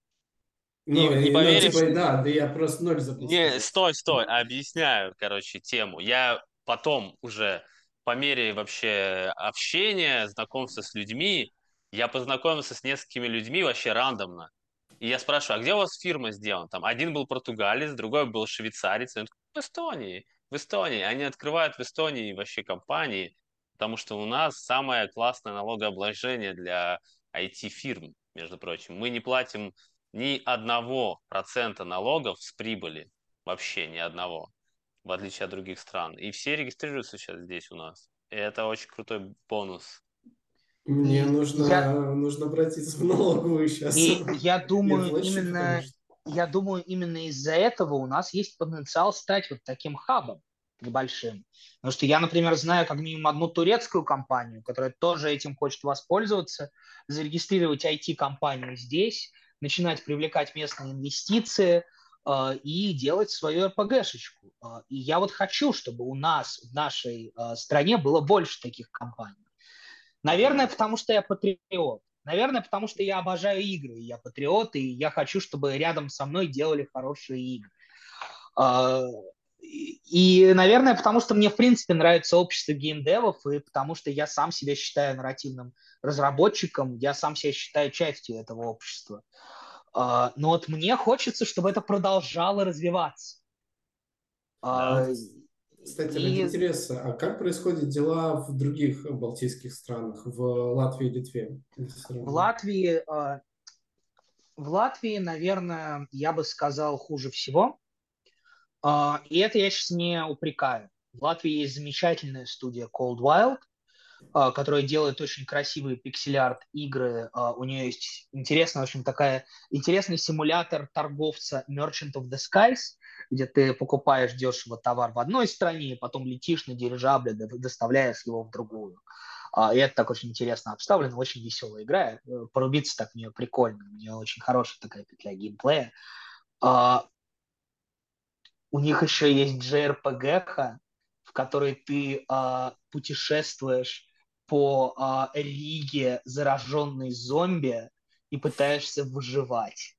Ну, не, не ну, поверишь? Ну, типа, да, да я просто ноль запустил.
Не, стой, стой, объясняю, короче, тему. Я потом уже по мере вообще общения, знакомства с людьми, я познакомился с несколькими людьми вообще рандомно. И я спрашиваю, а где у вас фирма сделана? Там один был португалец, другой был швейцарец. Он такой, в Эстонии, в Эстонии. Они открывают в Эстонии вообще компании, потому что у нас самое классное налогообложение для IT-фирм, между прочим. Мы не платим ни одного процента налогов с прибыли, вообще ни одного, в отличие от других стран. И все регистрируются сейчас здесь у нас. И это очень крутой бонус.
Мне нужно, я... нужно обратиться в налоговую сейчас.
И я думаю, именно, я думаю, именно из-за этого у нас есть потенциал стать вот таким хабом небольшим. Потому что я, например, знаю как минимум одну турецкую компанию, которая тоже этим хочет воспользоваться, зарегистрировать IT-компанию здесь, начинать привлекать местные инвестиции э, и делать свою РПГшечку. Э, и я вот хочу, чтобы у нас в нашей э, стране было больше таких компаний. Наверное, потому что я патриот. Наверное, потому что я обожаю игры, я патриот, и я хочу, чтобы рядом со мной делали хорошие игры. И, наверное, потому что мне, в принципе, нравится общество геймдевов, и потому что я сам себя считаю нарративным разработчиком, я сам себя считаю частью этого общества. Но вот мне хочется, чтобы это продолжало развиваться.
Да. Кстати, ради интереса, а как происходят дела в других балтийских странах, в Латвии и Литве?
В Латвии, в Латвии, наверное, я бы сказал хуже всего. И это я сейчас не упрекаю. В Латвии есть замечательная студия Cold Wild, а, которая делает очень красивые пиксель-арт игры. А, у нее есть интересная, общем, такая интересный симулятор торговца Merchant of the Skies, где ты покупаешь дешево товар в одной стране, потом летишь на дирижабле, доставляешь его в другую. А, и это так очень интересно обставлено, очень веселая игра. Э, порубиться так в нее прикольно. У нее очень хорошая такая петля геймплея. У них еще есть JRPG, в которой ты а, путешествуешь по а, Риге, зараженной зомби, и пытаешься выживать.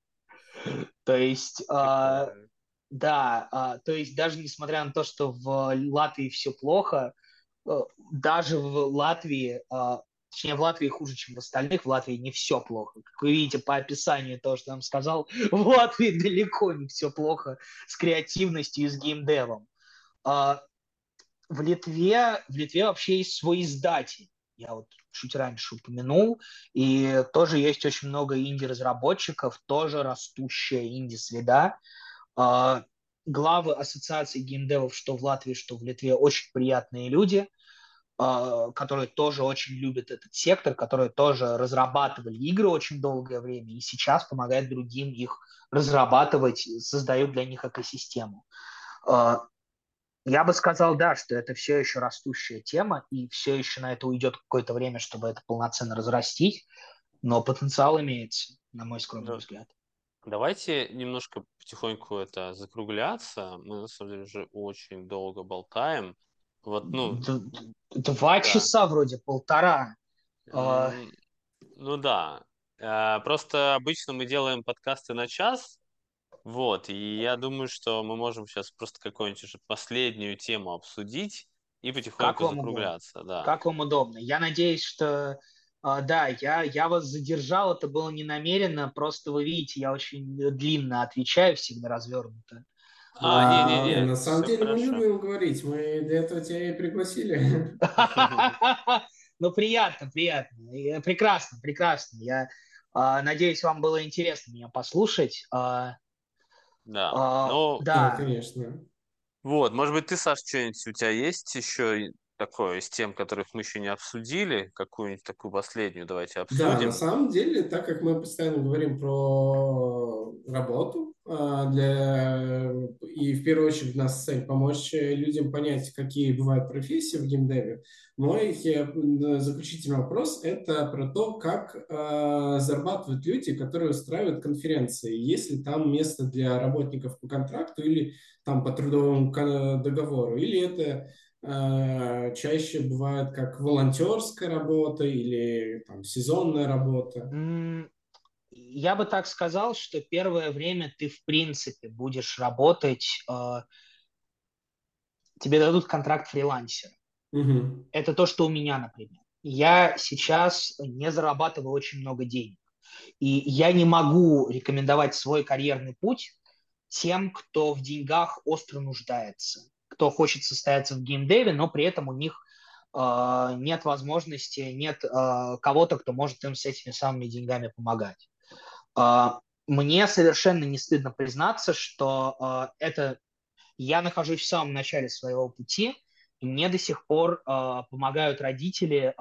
То есть, а, да, а, то есть даже несмотря на то, что в Латвии все плохо, а, даже в Латвии, а, точнее в Латвии хуже, чем в остальных, в Латвии не все плохо. Как вы видите по описанию того, что я вам сказал, в Латвии далеко не все плохо с креативностью и с геймдевом. А, в Литве, в Литве вообще есть свой издатель. Я вот чуть раньше упомянул. И тоже есть очень много инди-разработчиков, тоже растущая инди-среда. А, главы ассоциации геймдевов что в Латвии, что в Литве очень приятные люди, которые тоже очень любят этот сектор, которые тоже разрабатывали игры очень долгое время и сейчас помогают другим их разрабатывать, создают для них экосистему. А, я бы сказал, да, что это все еще растущая тема, и все еще на это уйдет какое-то время, чтобы это полноценно разрастить, но потенциал имеется, на мой скромный да. взгляд.
Давайте немножко потихоньку это закругляться. Мы, на самом деле, уже очень долго болтаем. Вот, ну...
Два да. часа вроде, полтора.
А. Ну да. А, просто обычно мы делаем подкасты на час, вот, и я думаю, что мы можем сейчас просто какую-нибудь уже последнюю тему обсудить и потихоньку как закругляться. Да.
Как вам удобно. Я надеюсь, что Uh, да, я, я вас задержал, это было не намеренно, просто вы видите, я очень длинно отвечаю, всегда развернуто.
А, не, не, не. На самом деле хорошо. мы любим говорить, мы для этого тебя и пригласили.
Ну, приятно, приятно. Прекрасно, прекрасно. Я а, надеюсь, вам было интересно меня послушать. А,
да. А, ну,
да. конечно.
Вот, может быть, ты, Саш, что-нибудь у тебя есть еще такое из тем, которых мы еще не обсудили, какую-нибудь такую последнюю давайте обсудим.
Да, на самом деле, так как мы постоянно говорим про работу, а, для... и в первую очередь у нас цель помочь людям понять, какие бывают профессии в геймдеве, мой заключительный вопрос – это про то, как э, зарабатывают люди, которые устраивают конференции. Есть ли там место для работников по контракту или там по трудовому договору, или это э, чаще бывает как волонтерская работа или там сезонная работа?
Я бы так сказал, что первое время ты в принципе будешь работать, э, тебе дадут контракт фрилансера. Угу. Это то, что у меня, например. Я сейчас не зарабатываю очень много денег. И я не могу рекомендовать свой карьерный путь тем, кто в деньгах остро нуждается, кто хочет состояться в геймдеве, но при этом у них э, нет возможности, нет э, кого-то, кто может им с этими самыми деньгами помогать. Э, мне совершенно не стыдно признаться, что э, это я нахожусь в самом начале своего пути, и мне до сих пор э, помогают родители,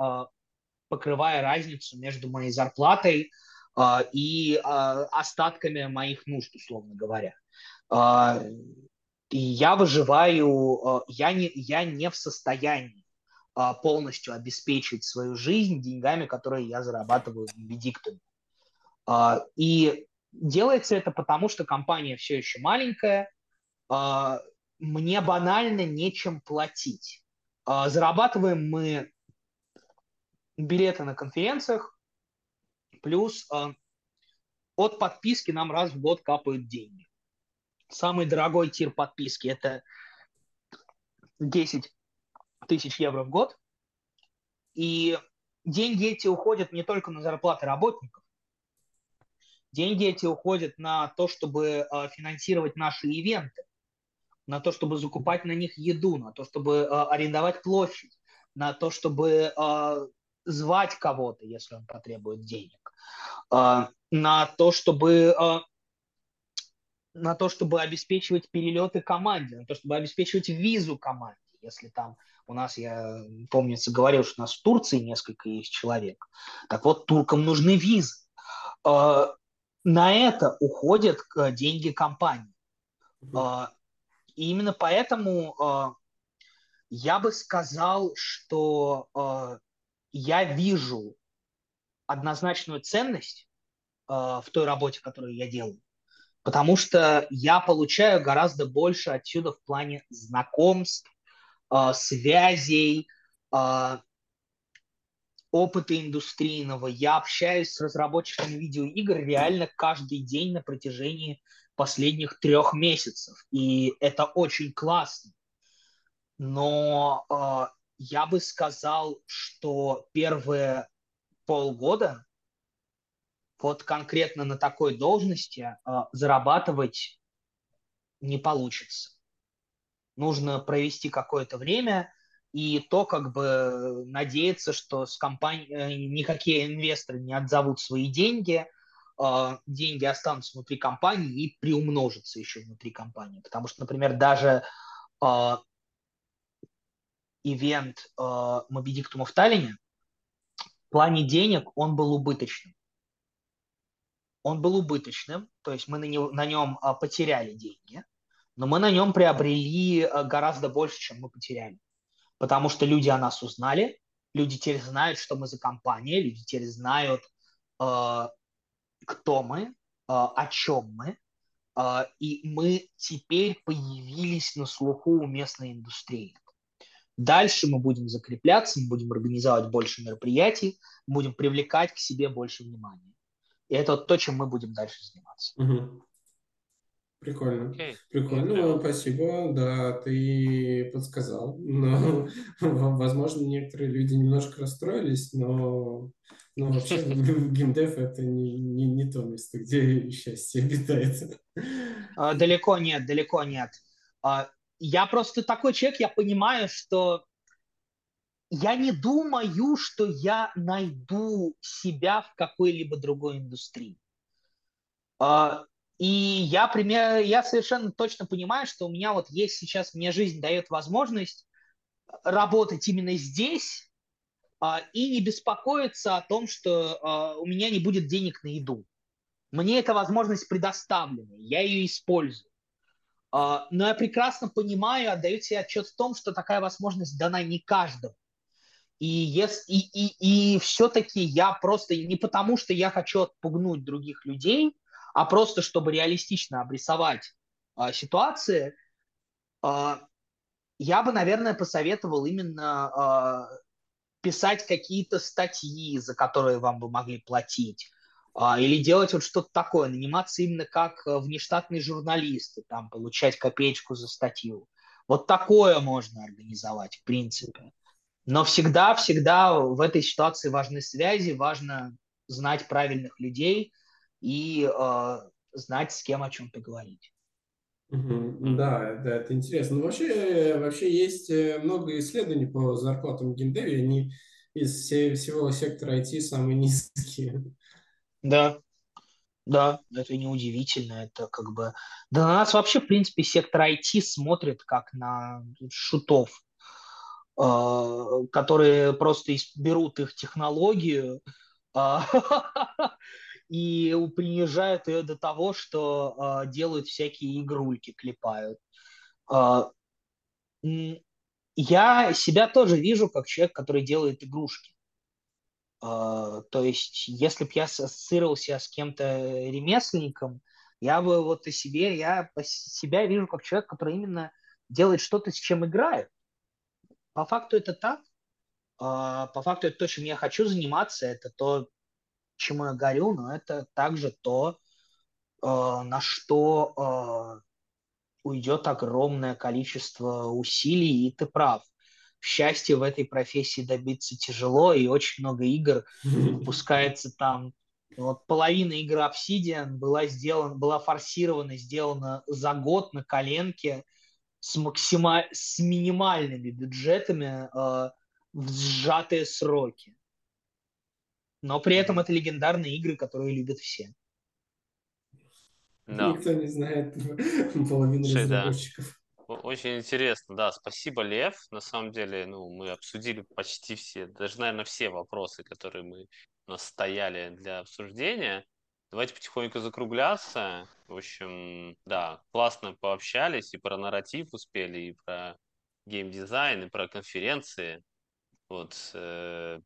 покрывая разницу между моей зарплатой и остатками моих нужд, условно говоря. И я выживаю, я, не, я не в состоянии полностью обеспечить свою жизнь деньгами, которые я зарабатываю в Медиктуме. Э, и делается это потому, что компания все еще маленькая, мне банально нечем платить. А, зарабатываем мы билеты на конференциях, плюс а, от подписки нам раз в год капают деньги. Самый дорогой тир подписки – это 10 тысяч евро в год. И деньги эти уходят не только на зарплаты работников. Деньги эти уходят на то, чтобы э, финансировать наши ивенты, на то, чтобы закупать на них еду, на то, чтобы э, арендовать площадь, на то, чтобы э, звать кого-то, если он потребует денег, на то, чтобы на то, чтобы обеспечивать перелеты команде, на то, чтобы обеспечивать визу команде, если там у нас, я помнится, говорил, что у нас в Турции несколько есть человек. Так вот, туркам нужны визы. На это уходят э, деньги компании. Mm-hmm. И именно поэтому я бы сказал, что я вижу однозначную ценность в той работе, которую я делаю потому что я получаю гораздо больше отсюда в плане знакомств, связей, опыта индустрийного. Я общаюсь с разработчиками видеоигр реально каждый день на протяжении последних трех месяцев, и это очень классно. Но э, я бы сказал, что первые полгода вот конкретно на такой должности э, зарабатывать не получится. Нужно провести какое-то время, и то как бы надеяться, что с компанией э, никакие инвесторы не отзовут свои деньги, э, деньги останутся внутри компании и приумножатся еще внутри компании. Потому что, например, даже э, ивент э, Моби в Таллине в плане денег он был убыточным он был убыточным, то есть мы на, него, на нем а, потеряли деньги, но мы на нем приобрели а, гораздо больше, чем мы потеряли. Потому что люди о нас узнали, люди теперь знают, что мы за компания, люди теперь знают, э, кто мы, э, о чем мы, э, и мы теперь появились на слуху у местной индустрии. Дальше мы будем закрепляться, мы будем организовать больше мероприятий, будем привлекать к себе больше внимания. И это вот то, чем мы будем дальше заниматься.
Угу. Прикольно. Okay. Прикольно, okay. спасибо. Да, ты подсказал. Но, возможно, некоторые люди немножко расстроились, но, но вообще геймдев это не, не, не то место, где счастье обитает.
А, далеко нет, далеко нет. А, я просто такой человек, я понимаю, что я не думаю, что я найду себя в какой-либо другой индустрии. А, и я, пример, я совершенно точно понимаю, что у меня вот есть сейчас, мне жизнь дает возможность работать именно здесь а, и не беспокоиться о том, что а, у меня не будет денег на еду. Мне эта возможность предоставлена, я ее использую. Но я прекрасно понимаю, отдаю себе отчет в том, что такая возможность дана не каждому. И, если, и, и, и все-таки я просто не потому, что я хочу отпугнуть других людей, а просто чтобы реалистично обрисовать а, ситуации, а, я бы, наверное, посоветовал именно а, писать какие-то статьи, за которые вам бы могли платить, а, или делать вот что-то такое, наниматься именно как внештатный журналист, и там получать копеечку за статью. Вот такое можно организовать, в принципе. Но всегда, всегда в этой ситуации важны связи, важно знать правильных людей и э, знать, с кем о чем поговорить.
Да, да, это интересно. Но ну, вообще, вообще есть э, много исследований по зарплатам в геймдеве, они из всего сектора IT самые низкие.
Да, да, это неудивительно, это как бы... Да на нас вообще, в принципе, сектор IT смотрит как на шутов. А, которые просто берут их технологию а, и принижают ее до того, что а, делают всякие игрульки, клепают. Я себя тоже вижу как человек, который делает игрушки. То есть, если бы я ассоциировался с кем-то ремесленником, я бы вот о себе, я себя вижу как человек, который именно делает что-то, с чем играет. По факту это так. По факту это то, чем я хочу заниматься, это то, чему я горю, но это также то, а, на что а, уйдет огромное количество усилий, и ты прав. Счастье в этой профессии добиться тяжело, и очень много игр выпускается там Вот половина игры Obsidian была сделана, была форсирована, сделана за год на коленке с, максима... с минимальными бюджетами э, в сжатые сроки. Но при этом это легендарные игры, которые любят все.
Да. Никто не знает половину Слушай, разработчиков.
Да. Очень интересно, да, спасибо, Лев. На самом деле, ну, мы обсудили почти все, даже, наверное, все вопросы, которые мы у нас стояли для обсуждения. Давайте потихоньку закругляться. В общем, да, классно пообщались и про нарратив успели, и про геймдизайн, и про конференции. Вот. Э,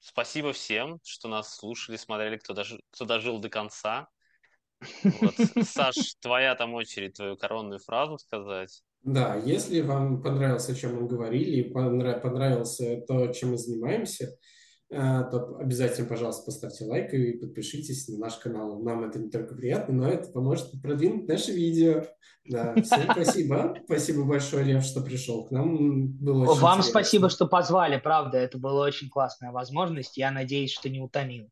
спасибо всем, что нас слушали, смотрели, кто, дож... кто дожил до конца. Вот. Саш, твоя там очередь, твою коронную фразу сказать.
Да, если вам понравилось, о чем мы говорили, понравилось то, чем мы занимаемся, то обязательно, пожалуйста, поставьте лайк и подпишитесь на наш канал. Нам это не только приятно, но это поможет продвинуть наше видео. Да, всем спасибо. Спасибо большое, Лев, что пришел к нам.
Было очень Вам интересно. спасибо, что позвали, правда. Это была очень классная возможность. Я надеюсь, что не утомил.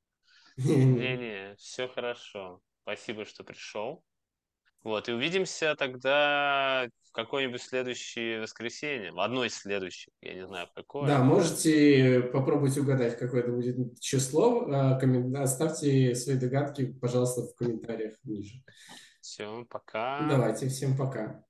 Не-не, все хорошо. Спасибо, что пришел. Вот, и увидимся тогда в какое-нибудь следующее воскресенье, в одно из следующих, я не знаю, в какое.
Да, можете попробовать угадать, какое это будет число. А, оставьте свои догадки, пожалуйста, в комментариях ниже.
Все, пока.
Давайте, всем пока.